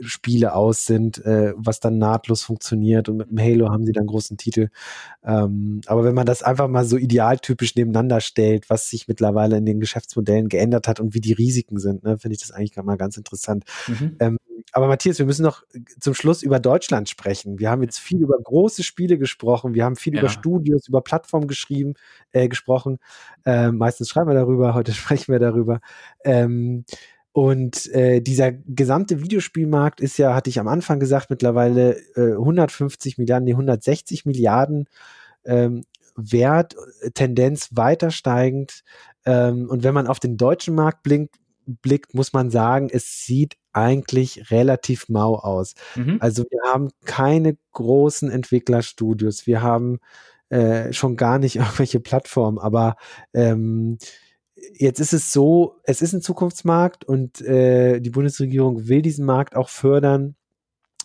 Spiele aus sind, äh, was dann nahtlos funktioniert und mit dem Halo haben sie dann großen Titel. Ähm, aber wenn man das einfach mal so idealtypisch nebeneinander stellt, was sich mittlerweile in den Geschäftsmodellen geändert hat und wie die Risiken sind, ne, finde ich das eigentlich mal ganz interessant. Mhm. Ähm, aber Matthias, wir müssen noch zum Schluss über Deutschland sprechen. Wir haben jetzt viel über große Spiele gesprochen, wir haben viel ja. über Studios, über Plattformen geschrieben, äh, gesprochen. Äh, meistens schreiben wir darüber, heute sprechen wir darüber. Ähm, und äh, dieser gesamte Videospielmarkt ist ja, hatte ich am Anfang gesagt, mittlerweile äh, 150 Milliarden, nee, 160 Milliarden ähm, Wert, Tendenz weiter steigend. Ähm, und wenn man auf den deutschen Markt blinkt, blickt, muss man sagen, es sieht eigentlich relativ mau aus. Mhm. Also wir haben keine großen Entwicklerstudios, wir haben äh, schon gar nicht irgendwelche Plattformen, aber ähm, jetzt ist es so, es ist ein Zukunftsmarkt und äh, die Bundesregierung will diesen Markt auch fördern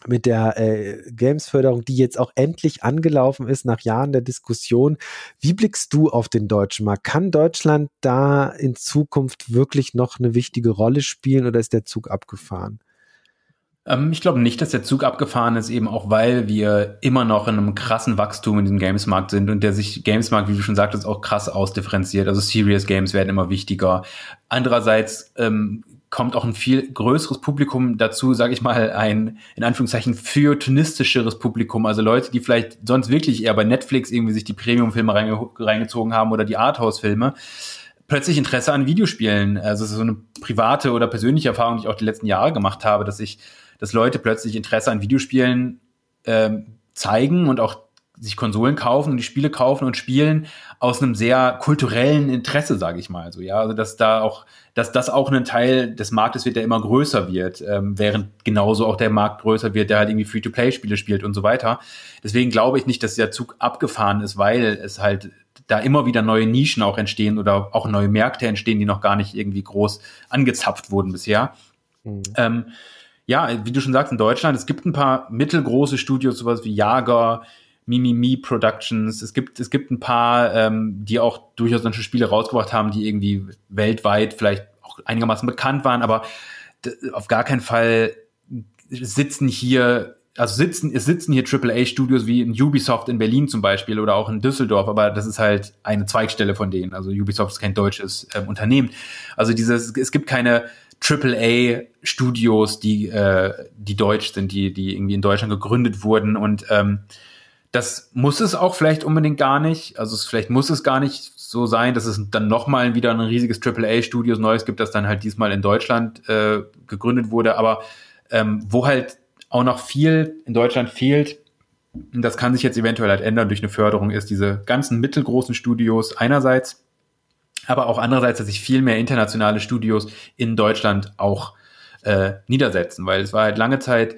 mit der äh, Games-Förderung, die jetzt auch endlich angelaufen ist nach Jahren der Diskussion. Wie blickst du auf den deutschen Markt? Kann Deutschland da in Zukunft wirklich noch eine wichtige Rolle spielen oder ist der Zug abgefahren? Ähm, ich glaube nicht, dass der Zug abgefahren ist, eben auch weil wir immer noch in einem krassen Wachstum in diesem Gamesmarkt sind und der sich Gamesmarkt, wie du schon sagtest, auch krass ausdifferenziert. Also Serious Games werden immer wichtiger. Andererseits ähm, kommt auch ein viel größeres Publikum dazu, sage ich mal, ein in Anführungszeichen feuilletonistischeres Publikum, also Leute, die vielleicht sonst wirklich eher bei Netflix irgendwie sich die Premium-Filme reinge reingezogen haben oder die Arthouse-Filme, plötzlich Interesse an Videospielen. Also es ist so eine private oder persönliche Erfahrung, die ich auch die letzten Jahre gemacht habe, dass ich dass Leute plötzlich Interesse an Videospielen ähm, zeigen und auch sich Konsolen kaufen und die Spiele kaufen und spielen aus einem sehr kulturellen Interesse, sage ich mal. So ja, also dass da auch, dass das auch ein Teil des Marktes wird, der immer größer wird, ähm, während genauso auch der Markt größer wird, der halt irgendwie Free-to-Play-Spiele spielt und so weiter. Deswegen glaube ich nicht, dass der Zug abgefahren ist, weil es halt da immer wieder neue Nischen auch entstehen oder auch neue Märkte entstehen, die noch gar nicht irgendwie groß angezapft wurden bisher. Mhm. Ähm, ja, wie du schon sagst, in Deutschland, es gibt ein paar mittelgroße Studios, sowas wie Jager, Mimimi Productions. Es gibt, es gibt ein paar, ähm, die auch durchaus solche Spiele rausgebracht haben, die irgendwie weltweit vielleicht auch einigermaßen bekannt waren, aber auf gar keinen Fall sitzen hier, also sitzen, es sitzen hier AAA-Studios wie in Ubisoft in Berlin zum Beispiel oder auch in Düsseldorf, aber das ist halt eine Zweigstelle von denen. Also Ubisoft ist kein deutsches ähm, Unternehmen. Also dieses, es gibt keine AAA-Studios, die, äh, die deutsch sind, die, die irgendwie in Deutschland gegründet wurden. Und ähm, das muss es auch vielleicht unbedingt gar nicht. Also es, vielleicht muss es gar nicht so sein, dass es dann nochmal wieder ein riesiges AAA-Studios Neues gibt, das dann halt diesmal in Deutschland äh, gegründet wurde. Aber ähm, wo halt auch noch viel in Deutschland fehlt, das kann sich jetzt eventuell halt ändern durch eine Förderung, ist diese ganzen mittelgroßen Studios einerseits, aber auch andererseits, dass sich viel mehr internationale Studios in Deutschland auch äh, niedersetzen, weil es war halt lange Zeit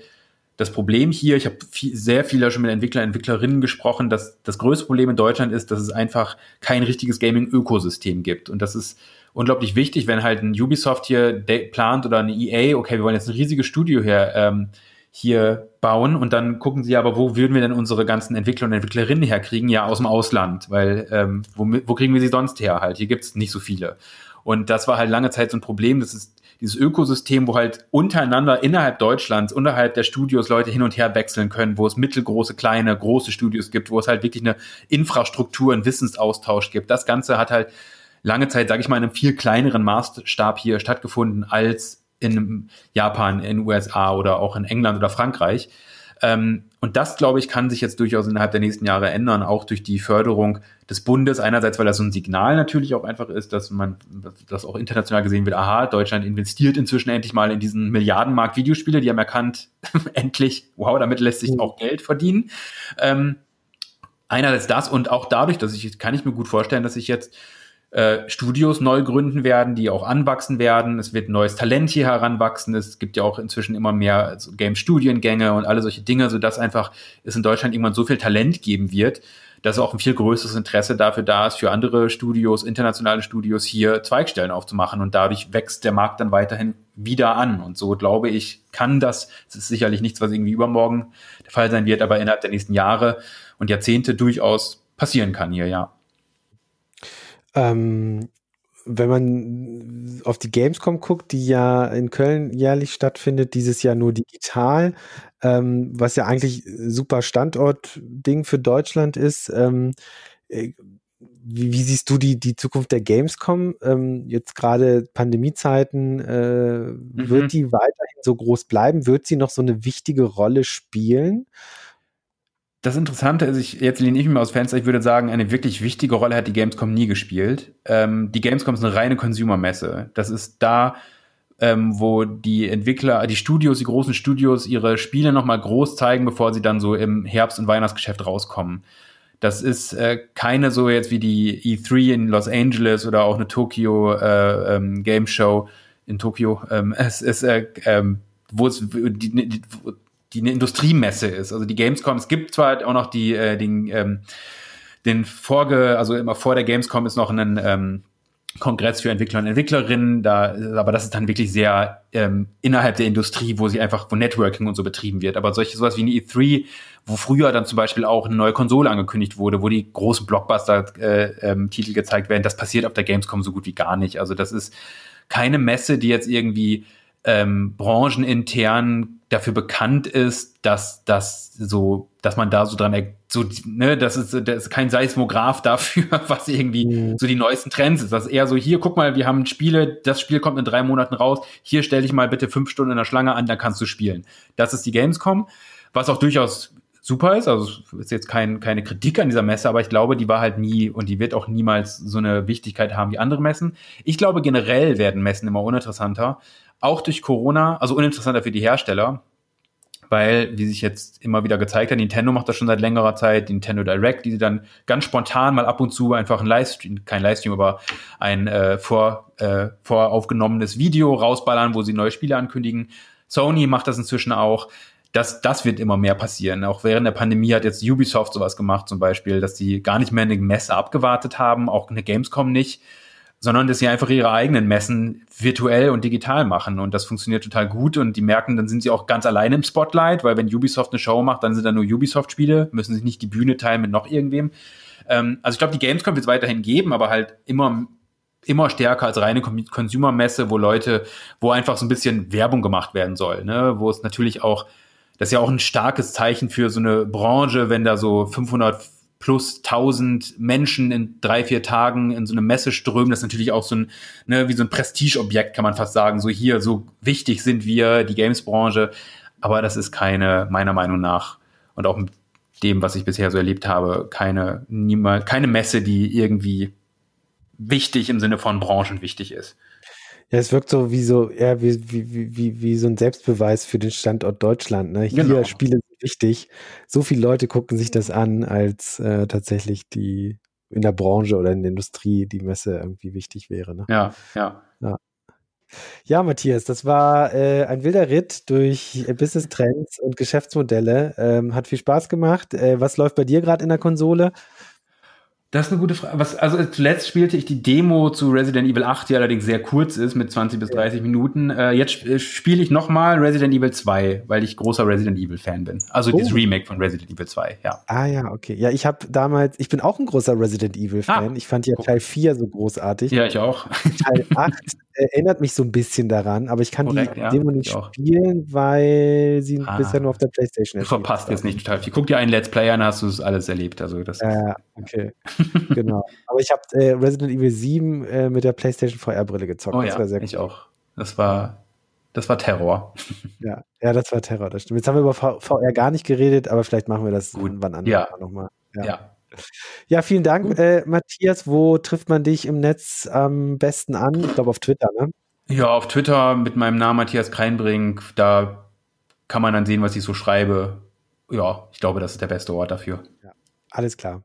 das Problem hier, ich habe viel, sehr viele schon mit Entwicklern, Entwicklerinnen gesprochen, dass das größte Problem in Deutschland ist, dass es einfach kein richtiges Gaming-Ökosystem gibt. Und das ist unglaublich wichtig, wenn halt ein Ubisoft hier plant oder eine EA, okay, wir wollen jetzt ein riesiges Studio hier, ähm, hier bauen und dann gucken sie aber, wo würden wir denn unsere ganzen Entwickler und Entwicklerinnen herkriegen? Ja, aus dem Ausland, weil ähm, wo, wo kriegen wir sie sonst her halt? Hier gibt's nicht so viele. Und das war halt lange Zeit so ein Problem. Das ist dieses Ökosystem, wo halt untereinander innerhalb Deutschlands, unterhalb der Studios Leute hin und her wechseln können, wo es mittelgroße, kleine, große Studios gibt, wo es halt wirklich eine Infrastruktur, einen Wissensaustausch gibt. Das Ganze hat halt lange Zeit, sage ich mal, in einem viel kleineren Maßstab hier stattgefunden als in Japan, in den USA oder auch in England oder Frankreich. Ähm, und das, glaube ich, kann sich jetzt durchaus innerhalb der nächsten Jahre ändern, auch durch die Förderung des Bundes. Einerseits, weil das so ein Signal natürlich auch einfach ist, dass man das auch international gesehen wird. Aha, Deutschland investiert inzwischen endlich mal in diesen Milliardenmarkt Videospiele. Die haben erkannt, endlich, wow, damit lässt sich auch Geld verdienen. Ähm, einerseits das und auch dadurch, dass ich, kann ich mir gut vorstellen, dass sich jetzt äh, Studios neu gründen werden, die auch anwachsen werden. Es wird neues Talent hier heranwachsen. Es gibt ja auch inzwischen immer mehr also Game-Studiengänge und alle solche Dinge, sodass einfach es in Deutschland irgendwann so viel Talent geben wird, dass auch ein viel größeres Interesse dafür da ist, für andere Studios, internationale Studios hier Zweigstellen aufzumachen. Und dadurch wächst der Markt dann weiterhin wieder an. Und so glaube ich, kann das, es ist sicherlich nichts, was irgendwie übermorgen der Fall sein wird, aber innerhalb der nächsten Jahre und Jahrzehnte durchaus passieren kann hier, ja. Ähm, wenn man auf die Gamescom guckt, die ja in Köln jährlich stattfindet, dieses Jahr nur digital, ähm, was ja eigentlich super Standortding für Deutschland ist. Ähm, äh, wie, wie, siehst du die, die Zukunft der Gamescom? Ähm, jetzt gerade Pandemiezeiten, äh, mhm. wird die weiterhin so groß bleiben? Wird sie noch so eine wichtige Rolle spielen? Das Interessante ist, ich, jetzt lehne ich mich mal aus Fenster, ich würde sagen, eine wirklich wichtige Rolle hat die Gamescom nie gespielt. Ähm, die Gamescom ist eine reine Consumer-Messe. Das ist da, ähm, wo die Entwickler, die Studios, die großen Studios ihre Spiele nochmal groß zeigen, bevor sie dann so im Herbst- und Weihnachtsgeschäft rauskommen. Das ist äh, keine so jetzt wie die E3 in Los Angeles oder auch eine Tokyo äh, ähm, Game Show in Tokio. Ähm, es ist, äh, ähm, wo es die, die, die eine Industriemesse ist. Also die Gamescom, es gibt zwar auch noch die, äh, den, ähm, den Vorge, also immer vor der Gamescom ist noch ein ähm, Kongress für Entwickler und Entwicklerinnen, da, aber das ist dann wirklich sehr ähm, innerhalb der Industrie, wo sie einfach, wo Networking und so betrieben wird. Aber solche sowas wie eine E3, wo früher dann zum Beispiel auch eine neue Konsole angekündigt wurde, wo die großen Blockbuster-Titel äh, ähm, gezeigt werden, das passiert auf der Gamescom so gut wie gar nicht. Also das ist keine Messe, die jetzt irgendwie ähm, branchenintern dafür bekannt ist, dass das so, dass man da so dran, so, ne, das ist, das ist kein Seismograph dafür, was irgendwie mhm. so die neuesten Trends ist. Das ist eher so, hier, guck mal, wir haben Spiele, das Spiel kommt in drei Monaten raus, hier stell dich mal bitte fünf Stunden in der Schlange an, dann kannst du spielen. Das ist die Gamescom, was auch durchaus super ist. Also ist jetzt kein, keine Kritik an dieser Messe, aber ich glaube, die war halt nie und die wird auch niemals so eine Wichtigkeit haben wie andere Messen. Ich glaube, generell werden Messen immer uninteressanter, auch durch Corona, also uninteressanter für die Hersteller, weil, wie sich jetzt immer wieder gezeigt hat, Nintendo macht das schon seit längerer Zeit, Nintendo Direct, die sie dann ganz spontan mal ab und zu einfach ein Livestream, kein Livestream, aber ein äh, vor, äh, voraufgenommenes Video rausballern, wo sie neue Spiele ankündigen. Sony macht das inzwischen auch. Das, das wird immer mehr passieren. Auch während der Pandemie hat jetzt Ubisoft sowas gemacht, zum Beispiel, dass die gar nicht mehr eine Messe abgewartet haben, auch eine Gamescom nicht, sondern dass sie einfach ihre eigenen Messen virtuell und digital machen. Und das funktioniert total gut. Und die merken, dann sind sie auch ganz alleine im Spotlight, weil wenn Ubisoft eine Show macht, dann sind da nur Ubisoft-Spiele, müssen sich nicht die Bühne teilen mit noch irgendwem. Ähm, also ich glaube, die Gamescom wird es weiterhin geben, aber halt immer immer stärker als reine Consumer-Messe, wo Leute, wo einfach so ein bisschen Werbung gemacht werden soll, ne? wo es natürlich auch, das ist ja auch ein starkes Zeichen für so eine Branche, wenn da so 500 plus 1000 Menschen in drei, vier Tagen in so eine Messe strömen. Das ist natürlich auch so ein, ne, wie so ein Prestigeobjekt, kann man fast sagen. So hier, so wichtig sind wir, die Games-Branche. Aber das ist keine, meiner Meinung nach, und auch mit dem, was ich bisher so erlebt habe, keine, niemals, keine Messe, die irgendwie wichtig im Sinne von Branchen wichtig ist. Ja, es wirkt so wie so, ja, wie, wie, wie, wie so ein Selbstbeweis für den Standort Deutschland. Ne? Hier genau. Spiele sind wichtig. So viele Leute gucken sich das an, als äh, tatsächlich die in der Branche oder in der Industrie die Messe irgendwie wichtig wäre. Ne? Ja, ja. Ja. Ja, Matthias, das war äh, ein wilder Ritt durch äh, Business Trends und Geschäftsmodelle. Ähm, hat viel Spaß gemacht. Äh, was läuft bei dir gerade in der Konsole? Das ist eine gute Frage. Was, also zuletzt spielte ich die Demo zu Resident Evil 8, die allerdings sehr kurz ist, mit 20 bis 30 Minuten. Äh, jetzt äh, spiele ich nochmal Resident Evil 2, weil ich großer Resident Evil Fan bin. Also oh. das Remake von Resident Evil 2, ja. Ah ja, okay. Ja, ich habe damals, ich bin auch ein großer Resident Evil Fan. Ah. Ich fand ja Teil 4 so großartig. Ja, ich auch. Teil 8 erinnert mich so ein bisschen daran, aber ich kann Korrekt, die ja, Demo nicht spielen, weil sie ah, bisher nur auf der Playstation ist. Du verpasst jetzt nicht total viel. Guck dir einen Let's Play an, hast du es alles erlebt. Also das ja, okay. Genau. Aber ich habe äh, Resident Evil 7 äh, mit der Playstation VR-Brille gezockt. Oh, das ja, war sehr ich auch. Das war, das war Terror. ja, ja, das war Terror, das stimmt. Jetzt haben wir über VR gar nicht geredet, aber vielleicht machen wir das Gut. wann anders ja. nochmal. Ja. ja. Ja, vielen Dank, äh, Matthias. Wo trifft man dich im Netz am besten an? Ich glaube auf Twitter, ne? Ja, auf Twitter mit meinem Namen Matthias Kreinbrink. Da kann man dann sehen, was ich so schreibe. Ja, ich glaube, das ist der beste Ort dafür. Ja, alles klar.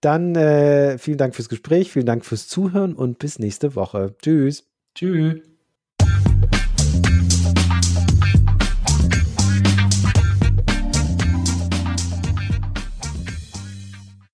Dann äh, vielen Dank fürs Gespräch, vielen Dank fürs Zuhören und bis nächste Woche. Tschüss. Tschüss.